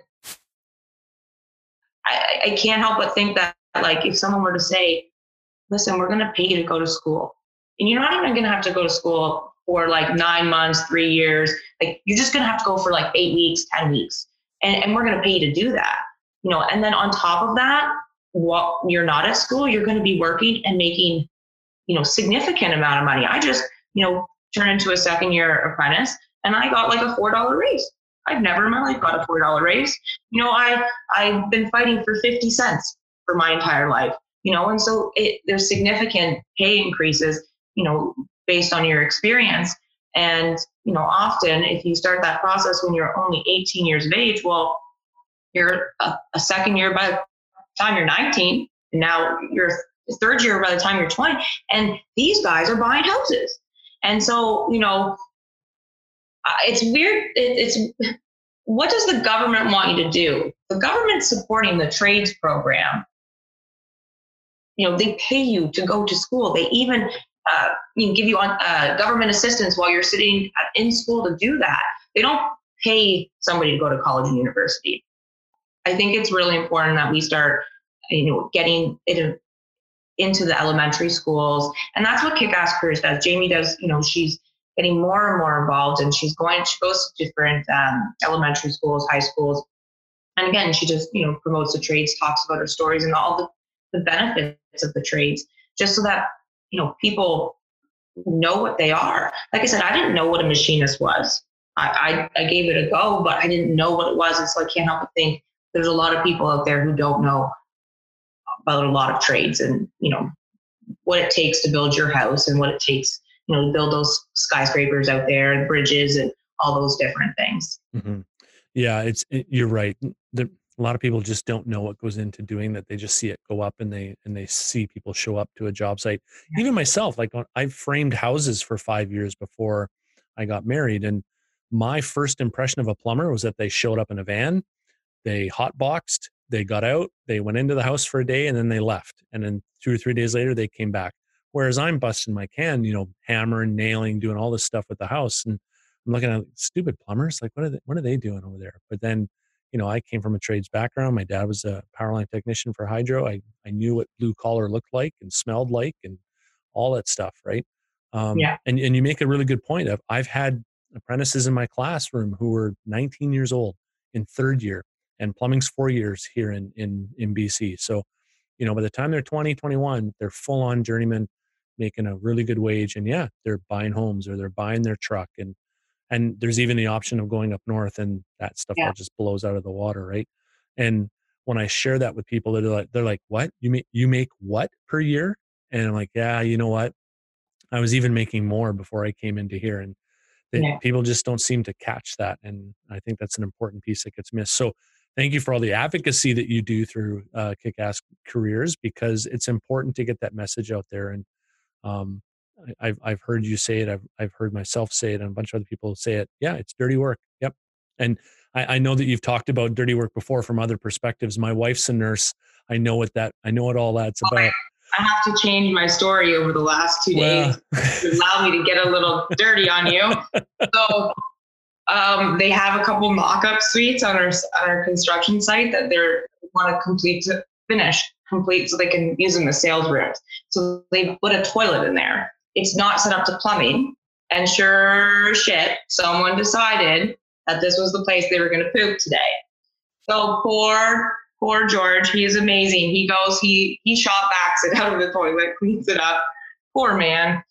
I, I can't help but think that like if someone were to say listen we're going to pay you to go to school and you're not even going to have to go to school for like nine months three years like you're just going to have to go for like eight weeks ten weeks and, and we're going to pay you to do that you know and then on top of that while you're not at school you're going to be working and making you know significant amount of money i just you know turn into a second year apprentice and I got like a four dollar raise. I've never in my life got a four dollar raise. You know, I I've been fighting for fifty cents for my entire life. You know, and so it, there's significant pay increases. You know, based on your experience. And you know, often if you start that process when you're only 18 years of age, well, you're a, a second year by the time you're 19, and now you're third year by the time you're 20. And these guys are buying houses. And so, you know, it's weird. It, it's what does the government want you to do? The government's supporting the trades program. You know, they pay you to go to school. They even uh, you know, give you on, uh, government assistance while you're sitting in school to do that. They don't pay somebody to go to college and university. I think it's really important that we start, you know, getting it into the elementary schools. And that's what Kick Ass Careers does. Jamie does, you know, she's getting more and more involved and she's going, she goes to different um, elementary schools, high schools. And again, she just, you know, promotes the trades, talks about her stories and all the, the benefits of the trades, just so that, you know, people know what they are. Like I said, I didn't know what a machinist was. I, I, I gave it a go, but I didn't know what it was. And so I can't help but think there's a lot of people out there who don't know about a lot of trades and you know what it takes to build your house and what it takes you know to build those skyscrapers out there and bridges and all those different things mm-hmm. yeah it's it, you're right the, a lot of people just don't know what goes into doing that they just see it go up and they and they see people show up to a job site yeah. even myself like i've framed houses for five years before i got married and my first impression of a plumber was that they showed up in a van they hot boxed they got out, they went into the house for a day, and then they left. And then two or three days later, they came back. Whereas I'm busting my can, you know, hammering, nailing, doing all this stuff with the house, and I'm looking at stupid plumbers. Like, what are they, what are they doing over there? But then, you know, I came from a trades background. My dad was a power line technician for hydro. I I knew what blue collar looked like and smelled like, and all that stuff, right? Um, Yeah. And and you make a really good point. Of I've had apprentices in my classroom who were 19 years old in third year, and plumbing's four years here in in in BC. So, you know, by the time they're 20, 21, they're full on journeyman, making a really good wage, and yeah, they're buying homes or they're buying their truck, and and there's even the option of going up north, and that stuff Yeah. all just blows out of the water, right? And when I share that with people, they're like, they're like, "What you make? You make what per year?" And I'm like, "Yeah, you know what? I was even making more before I came into here." And they, Yeah. people just don't seem to catch that, and I think that's an important piece that gets missed. So, thank you for all the advocacy that you do through uh, Kick Ass Careers because it's important to get that message out there. And um, I've I've heard you say it. I've I've heard myself say it, and a bunch of other people say it. Yeah, it's dirty work. Yep. And I, I know that you've talked about dirty work before from other perspectives. My wife's a nurse. I know what that. I know what all that's about. I have to change my story over the last two days to allow me to get a little dirty on you. So um, they have a couple mock-up suites on our on our construction site that they're want to complete to finish complete so they can use them as sales rooms. So they put a toilet in there. It's not set up to plumbing, and sure shit, someone decided that this was the place they were going to poop today. So poor poor George, he is amazing. He goes, he he Shop-Vacs it out of the toilet, cleans it up. Poor man.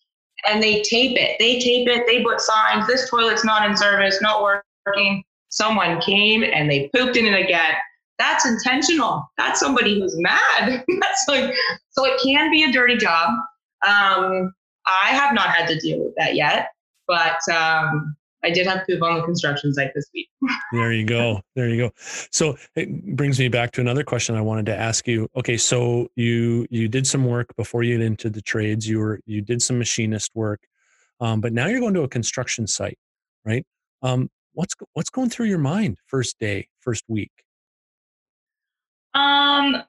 And they tape it. They tape it. They put signs. This toilet's not in service, not working. Someone came and they pooped in it again. That's intentional. That's somebody who's mad. That's like so. It can be a dirty job. Um, I have not had to deal with that yet, but um, I did have poop on the construction site this week. There you go. There you go. So it brings me back to another question I wanted to ask you. Okay, so you you did some work before you get into the trades. You were you did some machinist work, um, but now you're going to a construction site, right? Um, what's what's going through your mind first day, first week? Um,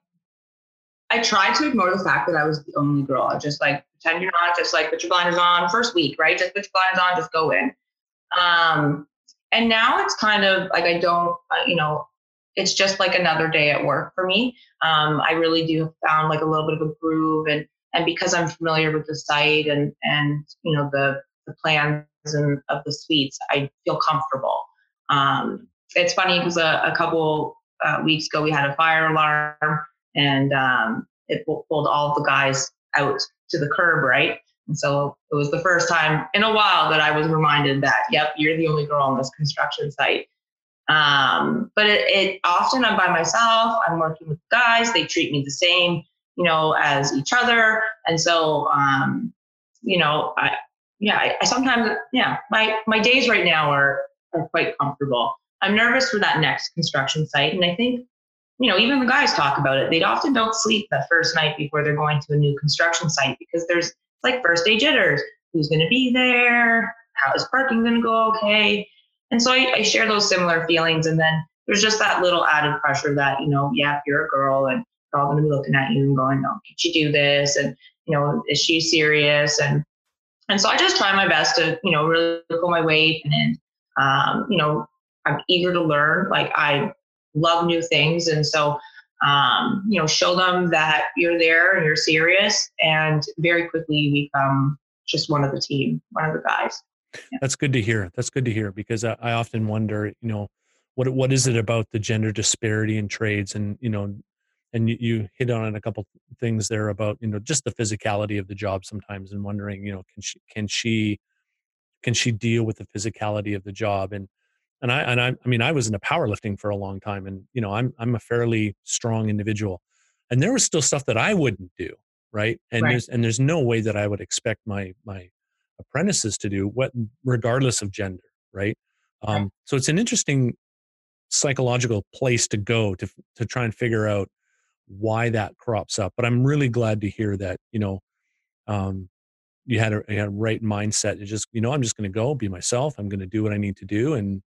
I tried to ignore the fact that I was the only girl. I just like pretend you're not. Just like put your blinders on first week, right? Just put your blinders on. Just go in. Um, and now it's kind of like I don't, uh, you know, it's just like another day at work for me. Um, I really do have found like a little bit of a groove, and and because I'm familiar with the site and and you know the the plans and of the suites, I feel comfortable. Um, it's funny because a, a couple uh, weeks ago we had a fire alarm and um, it pulled all the guys out to the curb, right? And so it was the first time in a while that I was reminded that, yep, you're the only girl on this construction site. Um, but it, it often I'm by myself. I'm working with guys. They treat me the same, you know, as each other. And so, um, you know, I, yeah, I, I sometimes, yeah, my my days right now are are quite comfortable. I'm nervous for that next construction site, and I think, you know, even the guys talk about it. They often don't sleep the first night before they're going to a new construction site because there's like first day jitters. Who's going to be there? How is parking going to go? Okay. And so I, I share those similar feelings. And then there's just that little added pressure that, you know, yeah, you're a girl and they're all going to be looking at you and going, oh, can she do this? And, you know, is she serious? And, and so I just try my best to, you know, really pull my weight and, um, you know, I'm eager to learn. Like I love new things. And so, um, you know, show them that you're there and you're serious. And very quickly you become just one of the team, one of the guys. That's good to hear. That's good to hear because I, I often wonder, you know, what what is it about the gender disparity in trades, and you know, and you, you hit on a couple things there about you know just the physicality of the job sometimes, and wondering, you know, can she can she can she deal with the physicality of the job and and I and I, I mean I was into powerlifting for a long time and you know I'm I'm a fairly strong individual and there was still stuff that I wouldn't do right and Right. there's and there's no way that I would expect my my apprentices to do what regardless of gender right um Right. so it's an interesting psychological place to go to to try and figure out why that crops up but I'm really glad to hear that you know um you had a, you had a right mindset. It's just, you know, I'm just going to go be myself. I'm going to do what I need to do and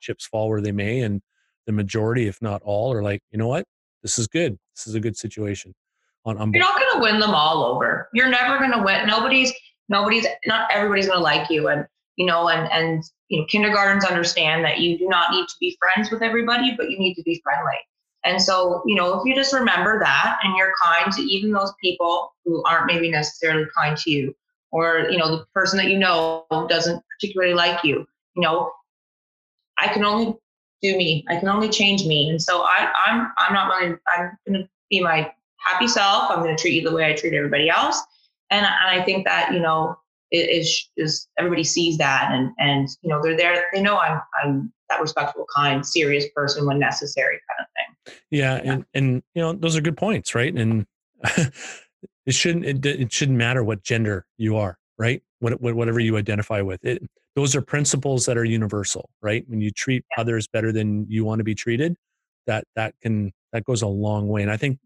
chips fall where they may. And the majority, if not all, are like, you know what? This is good. This is a good situation. On, on You're not going to win them all over. You're never going to win. Nobody's, nobody's, not everybody's going to like you. And, you know, and, and, you know, kindergartens understand that you do not need to be friends with everybody, but you need to be friendly. And so, you know, if you just remember that and you're kind to even those people who aren't maybe necessarily kind to you, or, you know, the person that you know doesn't particularly like you, you know, I can only do me. I can only change me. And so I, I'm I'm not going to I'm gonna be my happy self. I'm gonna treat you the way I treat everybody else. And, and I think that, you know, is is everybody sees that and and you know they're there they know I'm I'm that respectful kind serious person when necessary kind of thing yeah, yeah. and and you know those are good points right and it shouldn't it, it shouldn't matter what gender you are right what, whatever you identify with it those are principles that are universal right? When you treat others better than you want to be treated that that can that goes a long way. And i think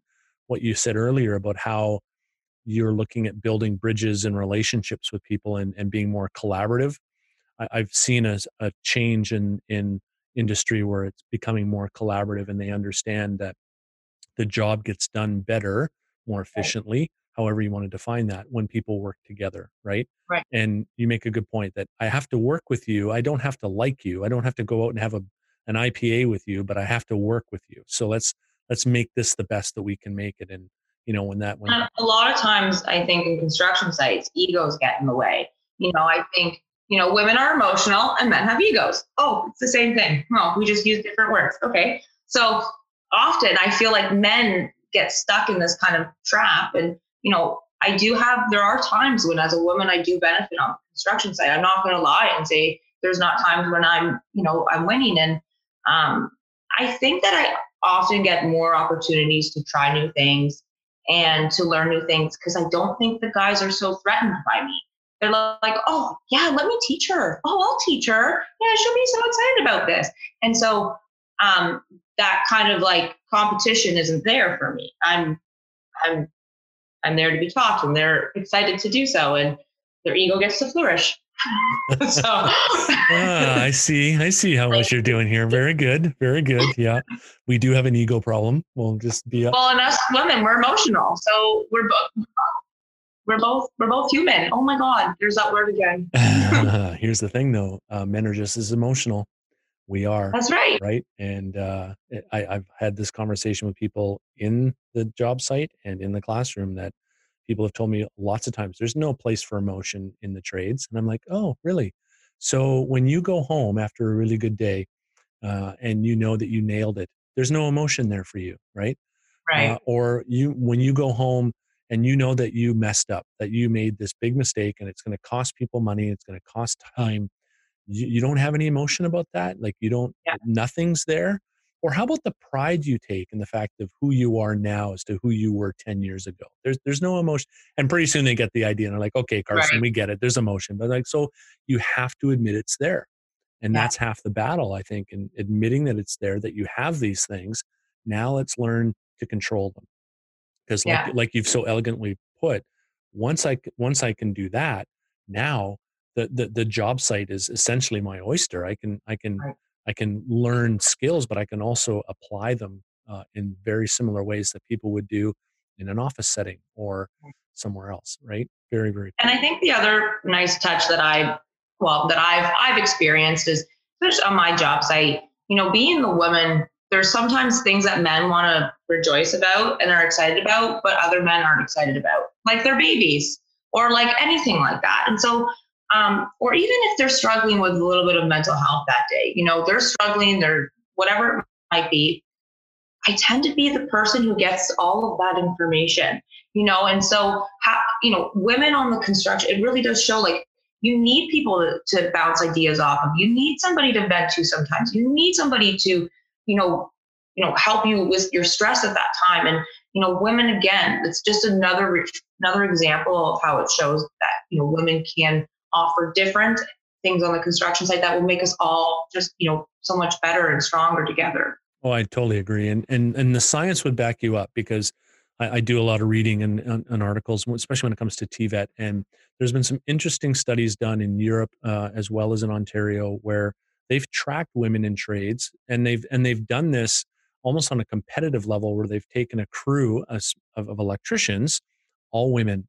what you said earlier about how you're looking at building bridges and relationships with people and, and being more collaborative. I, have seen a, a change in, in industry where it's becoming more collaborative and they understand that the job gets done better, more efficiently, however you want to define that, when people work together, right? Right. And you make a good point that I have to work with you. I don't have to like you. I don't have to go out and have a an IPA with you, but I have to work with you. So let's let's make this the best that we can make it. And you know when that when a lot of times i think in construction sites egos get in the way you know i think you know women are emotional and men have egos oh it's the same thing well we just use different words okay so often i feel like men get stuck in this kind of trap and you know i do have there are times when as a woman i do benefit on the construction site i'm not going to lie and say there's not times when i'm you know i'm winning and um, i think that i often get more opportunities to try new things and to learn new things because I don't think the guys are so threatened by me. They're like, oh, yeah, let me teach her. Oh, I'll teach her. Yeah, she'll be so excited about this. And so um, that kind of like competition isn't there for me. I'm, I'm, I'm there to be taught, and they're excited to do so, and their ego gets to flourish. so ah, I see. I see how much you're doing here. Very good. Very good. Yeah. We do have an ego problem. We'll just be Well, and us women, we're emotional. So we're both we're both we're both human. Oh my God, there's that word again. Here's the thing though. Uh, men are just as emotional. We are. That's right. Right. And uh, I, I've had this conversation with people in the job site and in the classroom that people have told me lots of times there's no place for emotion in the trades and i'm like oh really so when you go home after a really good day uh, and you know that you nailed it there's no emotion there for you right right uh, or you when you go home and you know that you messed up that you made this big mistake and it's going to cost people money it's going to cost time you, you don't have any emotion about that like you don't yeah. nothing's there or how about the pride you take in the fact of who you are now as to who you were 10 years ago? There's there's no emotion. And pretty soon they get the idea and they're like, okay, Carson, right. we get it. There's emotion. But like, so you have to admit it's there. And yeah. that's half the battle, I think, in admitting that it's there, that you have these things. Now let's learn to control them. Because like, yeah. like you've so elegantly put, once I once I can do that, now the, the the job site is essentially my oyster. I can I can right. I can learn skills, but I can also apply them uh, in very similar ways that people would do in an office setting or somewhere else. Right? Very, very. And I think the other nice touch that I, well, that I've I've experienced is, especially on my job site, you know, being the woman. There's sometimes things that men want to rejoice about and are excited about, but other men aren't excited about, like their babies or like anything like that. And so um, or even if they're struggling with a little bit of mental health that day, you know, they're struggling, they're whatever it might be. I tend to be the person who gets all of that information, you know, and so, how, you know, women on the construction, it really does show like you need people to, to bounce ideas off of. You need somebody to vent to sometimes. You need somebody to, you know, you know, help you with your stress at that time. And you know, women again, it's just another another example of how it shows that you know women can offer different things on the construction site that will make us all just you know so much better and stronger together. Oh i totally agree. And and and the science would back you up because i, I do a lot of reading and, and, and, articles especially when it comes to tvet and there's been some interesting studies done in europe uh, as well as in ontario where they've tracked women in trades and they've and they've done this almost on a competitive level where they've taken a crew of, of electricians all women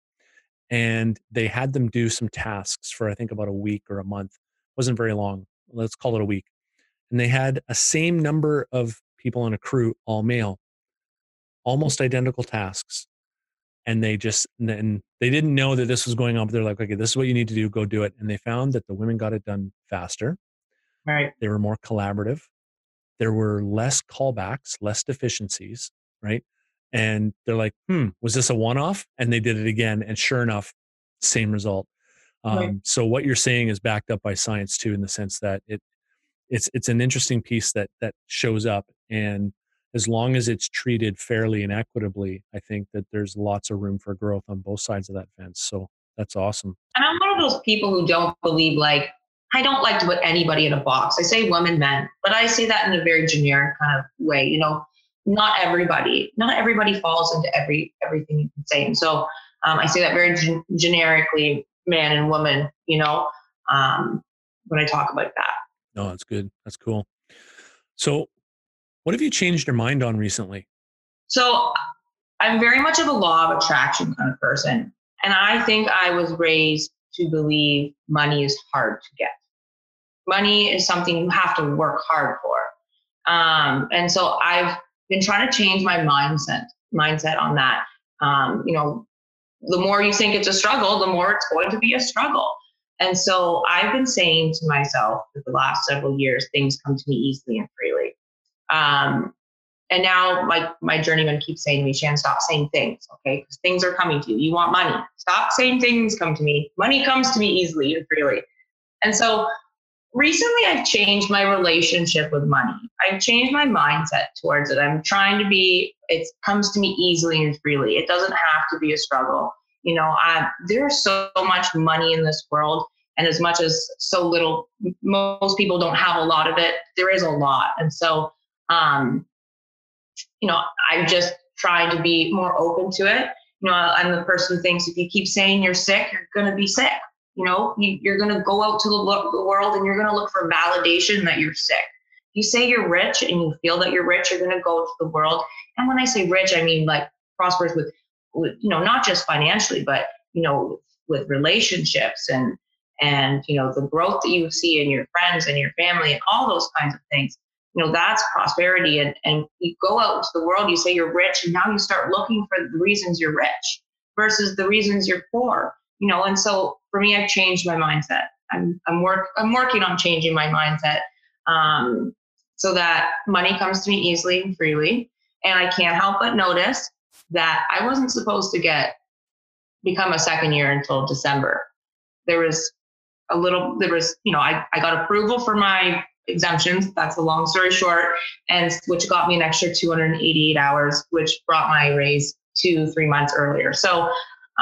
and they had them do some tasks for I think about a week or a month. It wasn't very long. Let's call it a week. And they had a same number of people on a crew, all male, almost identical tasks. And they just, and they didn't know that this was going on, but they're like, okay, this is what you need to do, go do it. And they found that the women got it done faster. Right. They were more collaborative. There were less callbacks, less deficiencies, right? And they're like, hmm, was this a one off? And they did it again. And sure enough, same result. Um, right. So what you're saying is backed up by science too, in the sense that it it's it's an interesting piece that that shows up, and as long as it's treated fairly and equitably, I think that there's lots of room for growth on both sides of that fence. So that's awesome. And I'm one of those people who don't believe like I don't like to put anybody in a box. I say women, men, but I say that in a very generic kind of way. You know, not everybody, not everybody falls into every everything you can say. And so um, I say that very gen- generically, man and woman. You know, um, when I talk about that. No, that's good. That's cool. So, what have you changed your mind on recently? So, I'm very much of a law of attraction kind of person. And I think I was raised to believe money is hard to get. Money is something you have to work hard for. Um, and so I've been trying to change my mindset mindset on that. Um, you know, the more you think it's a struggle, the more it's going to be a struggle. And so I've been saying to myself for the last several years, things come to me easily and freely. Um, and now like my journeyman keeps saying to me, Shan, stop saying things, okay? Because things are coming to you. You want money. Stop saying things come to me. Money comes to me easily and freely. And so recently I've changed my relationship with money. I've changed my mindset towards it. I'm trying to be, it comes to me easily and freely. It doesn't have to be a struggle. You know, I, there's so much money in this world. And as much as so little, most people don't have a lot of it, there is a lot. And so, um, you know, I'm just trying to be more open to it. You know, I'm the person who thinks if you keep saying you're sick, you're going to be sick. You know, you, are going to go out to the, the world and you're going to look for validation that you're sick. You say you're rich and you feel that you're rich, you're going to go to the world. And when I say rich, I mean like prosperous with with, you know, not just financially, but, you know, with relationships and, and, you know, the growth that you see in your friends and your family and all those kinds of things, you know, that's prosperity. And, and you go out into the world, you say you're rich, and now you start looking for the reasons you're rich versus the reasons you're poor, you know, and so for me, I've changed my mindset. I'm, I'm work, I'm working on changing my mindset. Um, so that money comes to me easily and freely. And I can't help but notice that I wasn't supposed to get become a second year until December. There was a little, there was, you know, I, I got approval for my exemptions. That's a long story short, and which got me an extra 288 hours, which brought my raise to three months earlier. So,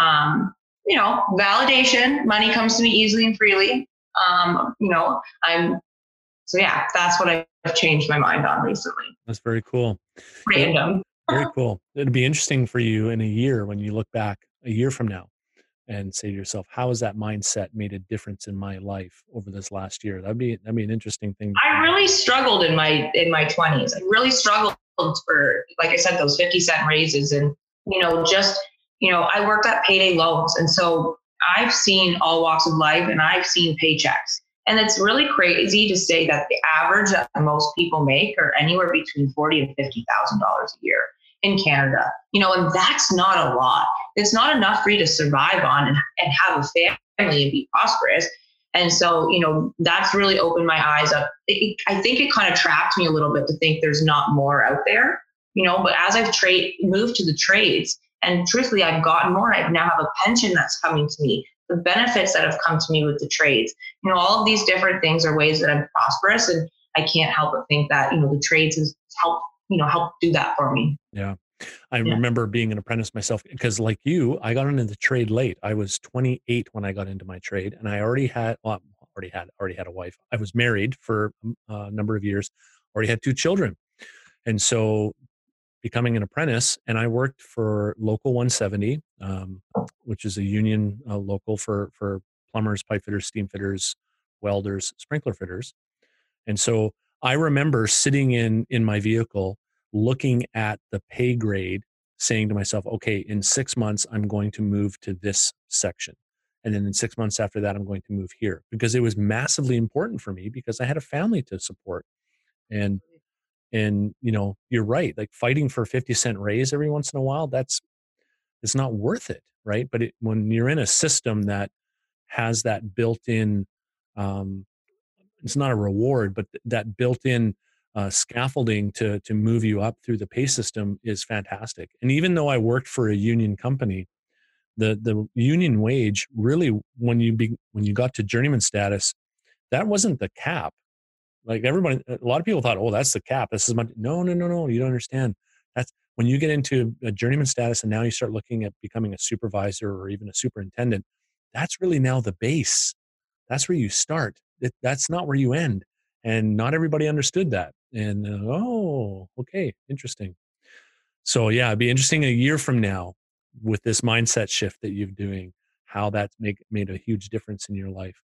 um, you know, validation, money comes to me easily and freely. Um, you know, I'm, so yeah, that's what I've changed my mind on recently. That's very cool. Random. Very cool. It'd be interesting for you in a year when you look back a year from now and say to yourself, how has that mindset made a difference in my life over this last year? That'd be that'd be an interesting thing. I really struggled in my in my twenties. I really struggled for like I said, those 50 cent raises and you know, just you know, I worked at payday loans. And so I've seen all walks of life and I've seen paychecks. And it's really crazy to say that the average that most people make are anywhere between forty and fifty thousand dollars a year in Canada. You know, and that's not a lot. It's not enough for you to survive on and, and have a family and be prosperous. And so, you know, that's really opened my eyes up. It, I think it kind of trapped me a little bit to think there's not more out there, you know, but as I've trade moved to the trades and truthfully, I've gotten more. I now have a pension that's coming to me the benefits that have come to me with the trades. You know, all of these different things are ways that I'm prosperous, and I can't help but think that you know the trades has helped you know help do that for me. Yeah. I yeah. remember being an apprentice myself because, like you, I got into the trade late. I was 28 when I got into my trade, and I already had, well, already had, already had a wife. I was married for um, a number of years, already had two children, and so becoming an apprentice, and I worked for Local 170, um, which is a union uh, local for for plumbers, pipe fitters, steam fitters, welders, sprinkler fitters. And so I remember sitting in in my vehicle, looking at the pay grade, saying to myself, "Okay, in six months, I'm going to move to this section." And then in six months after that, I'm going to move here because it was massively important for me because I had a family to support. And and you know you're right like fighting for 50 cent raise every once in a while that's it's not worth it right? But it, when you're in a system that has that built-in um, it's not a reward but that built-in uh, scaffolding to to move you up through the pay system is fantastic. And even though i worked for a union company the the union wage really when you be when you got to journeyman status that wasn't the cap like everybody, a lot of people thought, oh, that's the cap. This is my no, no, no, no. You don't understand. That's when you get into a journeyman status and now you start looking at becoming a supervisor or even a superintendent. That's really now the base. That's where you start. That's not where you end. And not everybody understood that. And uh, oh, okay, interesting. So yeah, it'd be interesting a year from now with this mindset shift that you're doing, how that's make made a huge difference in your life.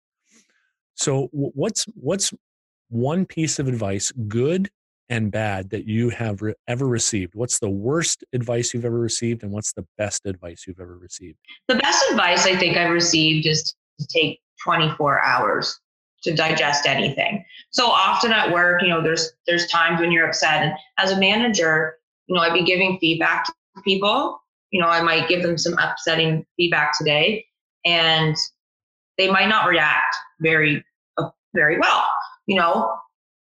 So what's what's one piece of advice, good and bad, that you have re- ever received? What's the worst advice you've ever received, and what's the best advice you've ever received? The best advice I think I've received is to take 24 hours to digest anything. So often at work, you know, there's there's times when you're upset, and as a manager, you know, I'd be giving feedback to people. You know, I might give them some upsetting feedback today, and they might not react very uh, very well you know,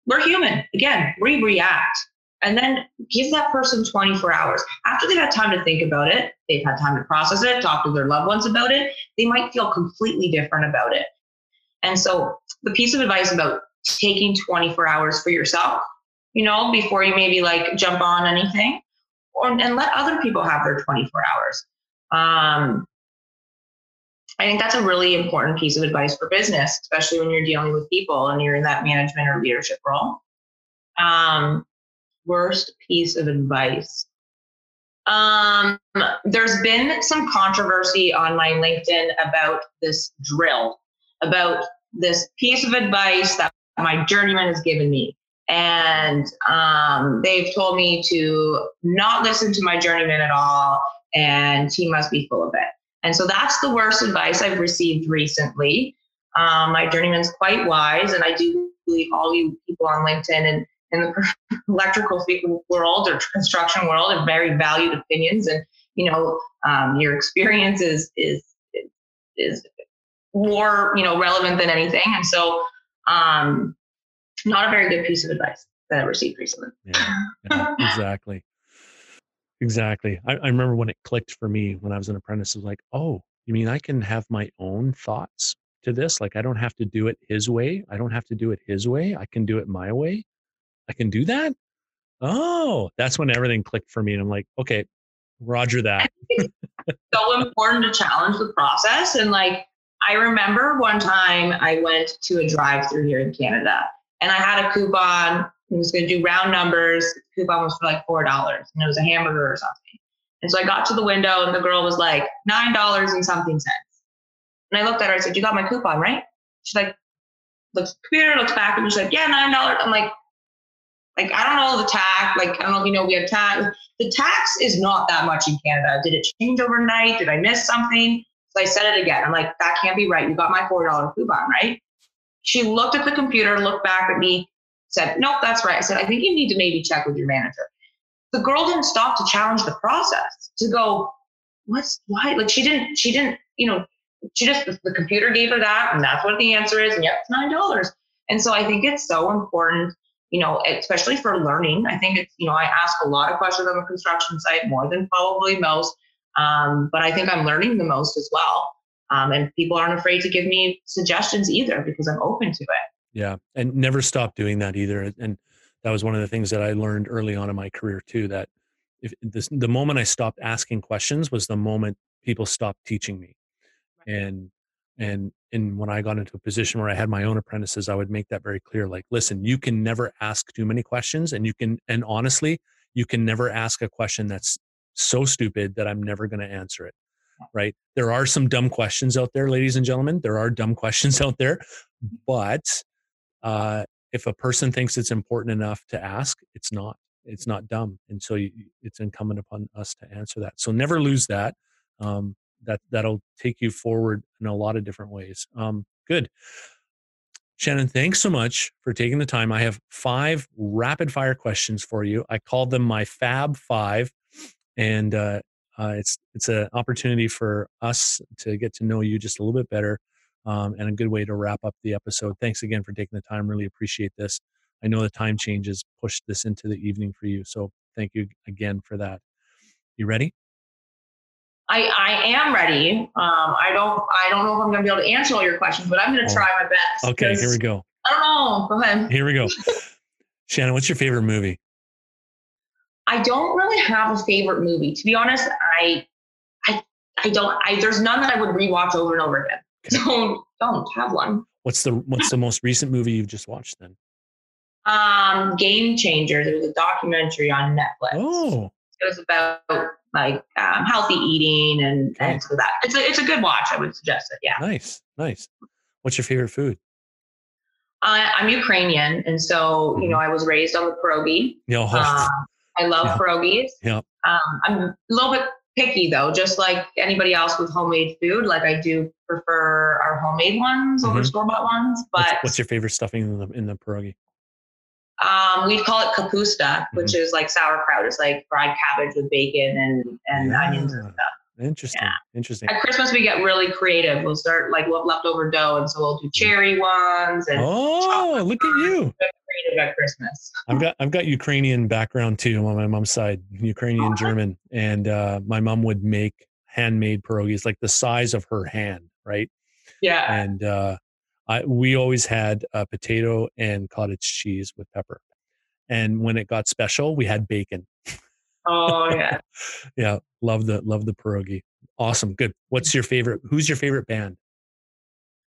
we're human. Again, we react. And then give that person 24 hours. After they've had time to think about it, they've had time to process it, talk to their loved ones about it, they might feel completely different about it. And so, the piece of advice about taking 24 hours for yourself, you know, before you maybe like jump on anything, or and let other people have their 24 hours. Um, I think that's a really important piece of advice for business, especially when you're dealing with people and you're in that management or leadership role. Um, worst piece of advice. Um, there's been some controversy on my LinkedIn about this drill, about this piece of advice that my journeyman has given me. And um, they've told me to not listen to my journeyman at all, and he must be full of it. And so that's the worst advice I've received recently. Um, my journeyman's quite wise, and I do believe all you people on LinkedIn and in the electrical world or construction world are very valued opinions, and you know um, your experience is is is more you know relevant than anything. And so, um, not a very good piece of advice that I received recently. Yeah, yeah exactly. Exactly. I, I remember when it clicked for me when I was an apprentice. It was like, oh, you mean I can have my own thoughts to this? Like I don't have to do it his way. I don't have to do it his way. I can do it my way. I can do that. Oh, that's when everything clicked for me. And I'm like, okay, Roger that. so important to challenge the process. And like, I remember one time I went to a drive through here in Canada and I had a coupon he was going to do round numbers. Coupon was for like four dollars, and it was a hamburger or something. And so I got to the window, and the girl was like nine dollars and something cents. And I looked at her. I said, "You got my coupon, right?" She's like, looks computer, looks back, and she's like, "Yeah, nine dollars." I'm like, like I don't know the tax. Like I don't know if you know we have tax. The tax is not that much in Canada. Did it change overnight? Did I miss something? So I said it again. I'm like, that can't be right. You got my four dollar coupon, right? She looked at the computer, looked back at me, said, nope, that's right. I said, I think you need to maybe check with your manager. The girl didn't stop to challenge the process to go, what's why? Like she didn't, she didn't, you know, she just, the computer gave her that and that's what the answer is. And yep, it's $9. And so I think it's so important, you know, especially for learning. I think it's, you know, I ask a lot of questions on the construction site more than probably most. Um, but I think I'm learning the most as well. Um, and people aren't afraid to give me suggestions either because I'm open to it. Yeah. And never stop doing that either. And that was one of the things that I learned early on in my career too, that if this, the moment I stopped asking questions was the moment people stopped teaching me. And, and, and when I got into a position where I had my own apprentices, I would make that very clear. Like, listen, you can never ask too many questions and you can, and honestly, you can never ask a question that's so stupid that I'm never going to answer it right? There are some dumb questions out there, ladies and gentlemen. There are dumb questions out there, but uh, if a person thinks it's important enough to ask, it's not. It's not dumb, and so you, it's incumbent upon us to answer that. So never lose that. Um, that that'll take you forward in a lot of different ways. Um, good. Shannon, thanks so much for taking the time. I have five rapid fire questions for you. I called them my Fab Five, and uh, uh, it's it's an opportunity for us to get to know you just a little bit better, um, and a good way to wrap up the episode. Thanks again for taking the time. Really appreciate this. I know the time changes pushed this into the evening for you, so thank you again for that. You ready? I, I am ready. Um, I don't I don't know if I'm going to be able to answer all your questions, but I'm going to Oh. try my best. Okay, here we go. go. I don't know. Go ahead. Here we go. Shannon, what's your favorite movie? I don't really have a favorite movie. To be honest, I I I don't I there's none that I would rewatch over and over again. Don't don't have one. What's the what's the most recent movie you've just watched then? Um Game Changers. It was a documentary on Netflix. Oh, It was about like um, healthy eating and, Okay. and so that it's a it's a good watch. I would suggest it. Yeah. nice, nice. What's your favorite food? I, I'm Ukrainian, and so you know I was raised on the pierogi. Yeah, Um, I love Yeah. pierogies. Yeah. Um, I'm a little bit picky though, just like anybody else with homemade food. Like I do prefer our homemade ones over Mhm. store bought ones, but what's, what's your favorite stuffing in the in the pierogi? um, we call it kapusta, which Mm-hmm. is like sauerkraut. It's like fried cabbage with bacon and and onions and stuff. Interesting, Yeah. interesting. At Christmas, we get really creative. We'll start like we'll have leftover dough, and so we'll do cherry ones and Oh, look at you! Christmas. I've got I've got Ukrainian background too on my mom's side, Ukrainian German, and uh, my mom would make handmade pierogies like the size of her hand, right? Yeah. And uh, I we always had uh, potato and cottage cheese with pepper, and when it got special, we had bacon. Oh yeah. Yeah, love the love the pierogi. Awesome, good. What's your favorite? Who's your favorite band?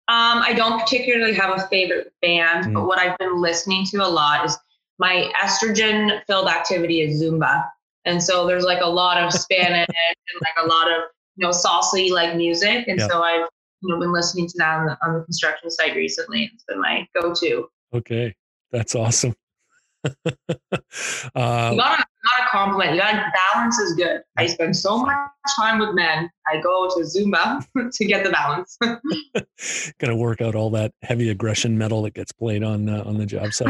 Um, I don't particularly have a favorite band, Mm. but what I've been listening to a lot is my estrogen filled activity is Zumba. And so there's like a lot of Spanish and like a lot of, you know, salsa like music. And so I've you know, been listening to that on the, on the construction site recently. It's been my go to. Okay, that's awesome. Uh, gotta, you compliment. You gotta balance is good. I spend so much time with men. I go to Zumba to get the balance. Got to work out all that heavy aggression metal that gets played on uh, on the job site.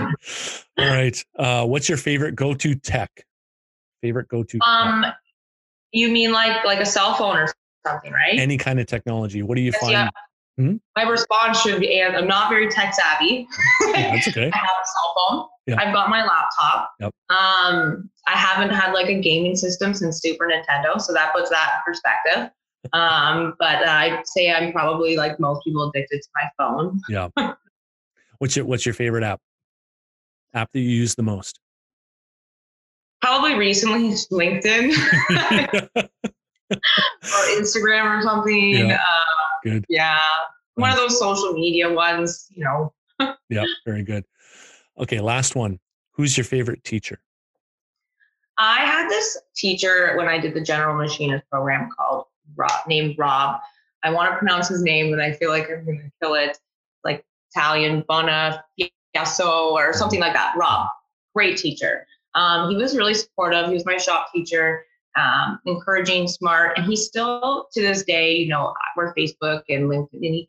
all right, uh, what's your favorite go-to tech? Favorite go-to tech? um, you mean like like a cell phone or something, right? any kind of technology. What do you Yes, find? yeah. Hmm? My response should be, and I'm not very tech savvy. Yeah, that's okay. I have a cell phone. Yeah. I've got my laptop. Yep. Um, I haven't had like a gaming system since Super Nintendo, so that puts that in perspective. Um, but uh, I'd say I'm probably like most people addicted to my phone. Yeah. what's your What's your favorite app? App that you use the most? Probably recently LinkedIn or Instagram or something. Yeah. Uh, Good. yeah, one of those social media ones. You know, Yeah, very good. Okay, last one. Who's your favorite teacher? I had this teacher when I did the general machinist program called Rob, named Rob. I want to pronounce his name, but I feel like I'm going to kill it. Like Italian Bonifacio or something like that. Rob, great teacher. Um, he was really supportive. He was my shop teacher, um, encouraging, smart, and he's still to this day. You know, we're Facebook and LinkedIn. And he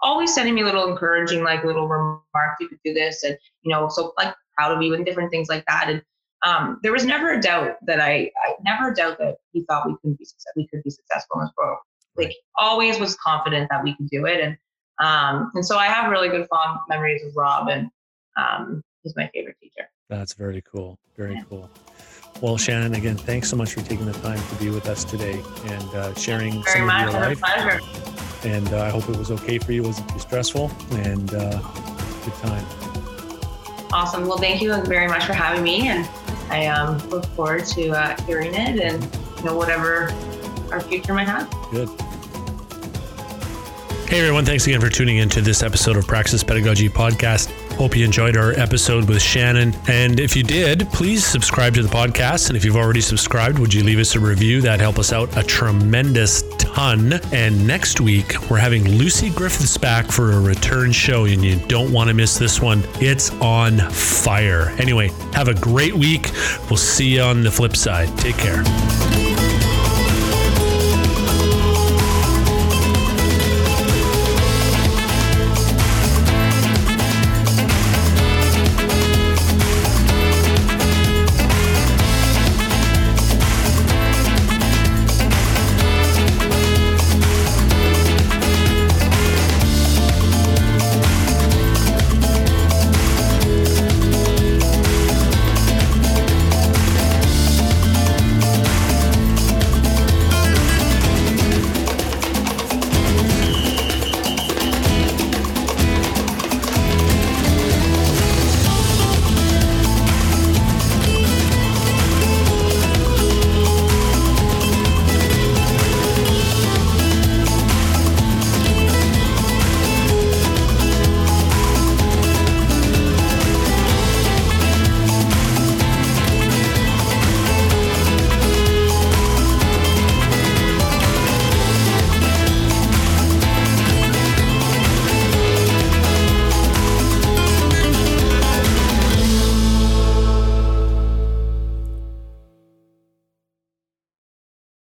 always sending me little encouraging, like little remarks. You could do this, and you know, so like proud of you and different things like that. And um, there was never a doubt that I, I never doubt that he thought we could be success, we could be successful in this world. Like always was confident that we could do it, and um, and so I have really good fond memories of Rob, and um, he's my favorite teacher. That's very cool. Very cool. Well, Shannon, again, thanks so much for taking the time to be with us today and uh, sharing some much, of your life. pleasure. And uh, I hope it was okay for you. It wasn't too stressful. And uh, good time. Awesome. Well, thank you very much for having me, and I um, look forward to uh, hearing it and you know whatever our future might have. Good. Hey everyone, thanks again for tuning in to this episode of Praxis Pedagogy Podcast. Hope you enjoyed our episode with Shannon. And if you did, please subscribe to the podcast. And if you've already subscribed, would you leave us a review? That'd help us out a tremendous ton. And next week, we're having Lucy Griffiths back for a return show, and you don't want to miss this one. It's on fire. Anyway, have a great week. We'll see you on the flip side. Take care.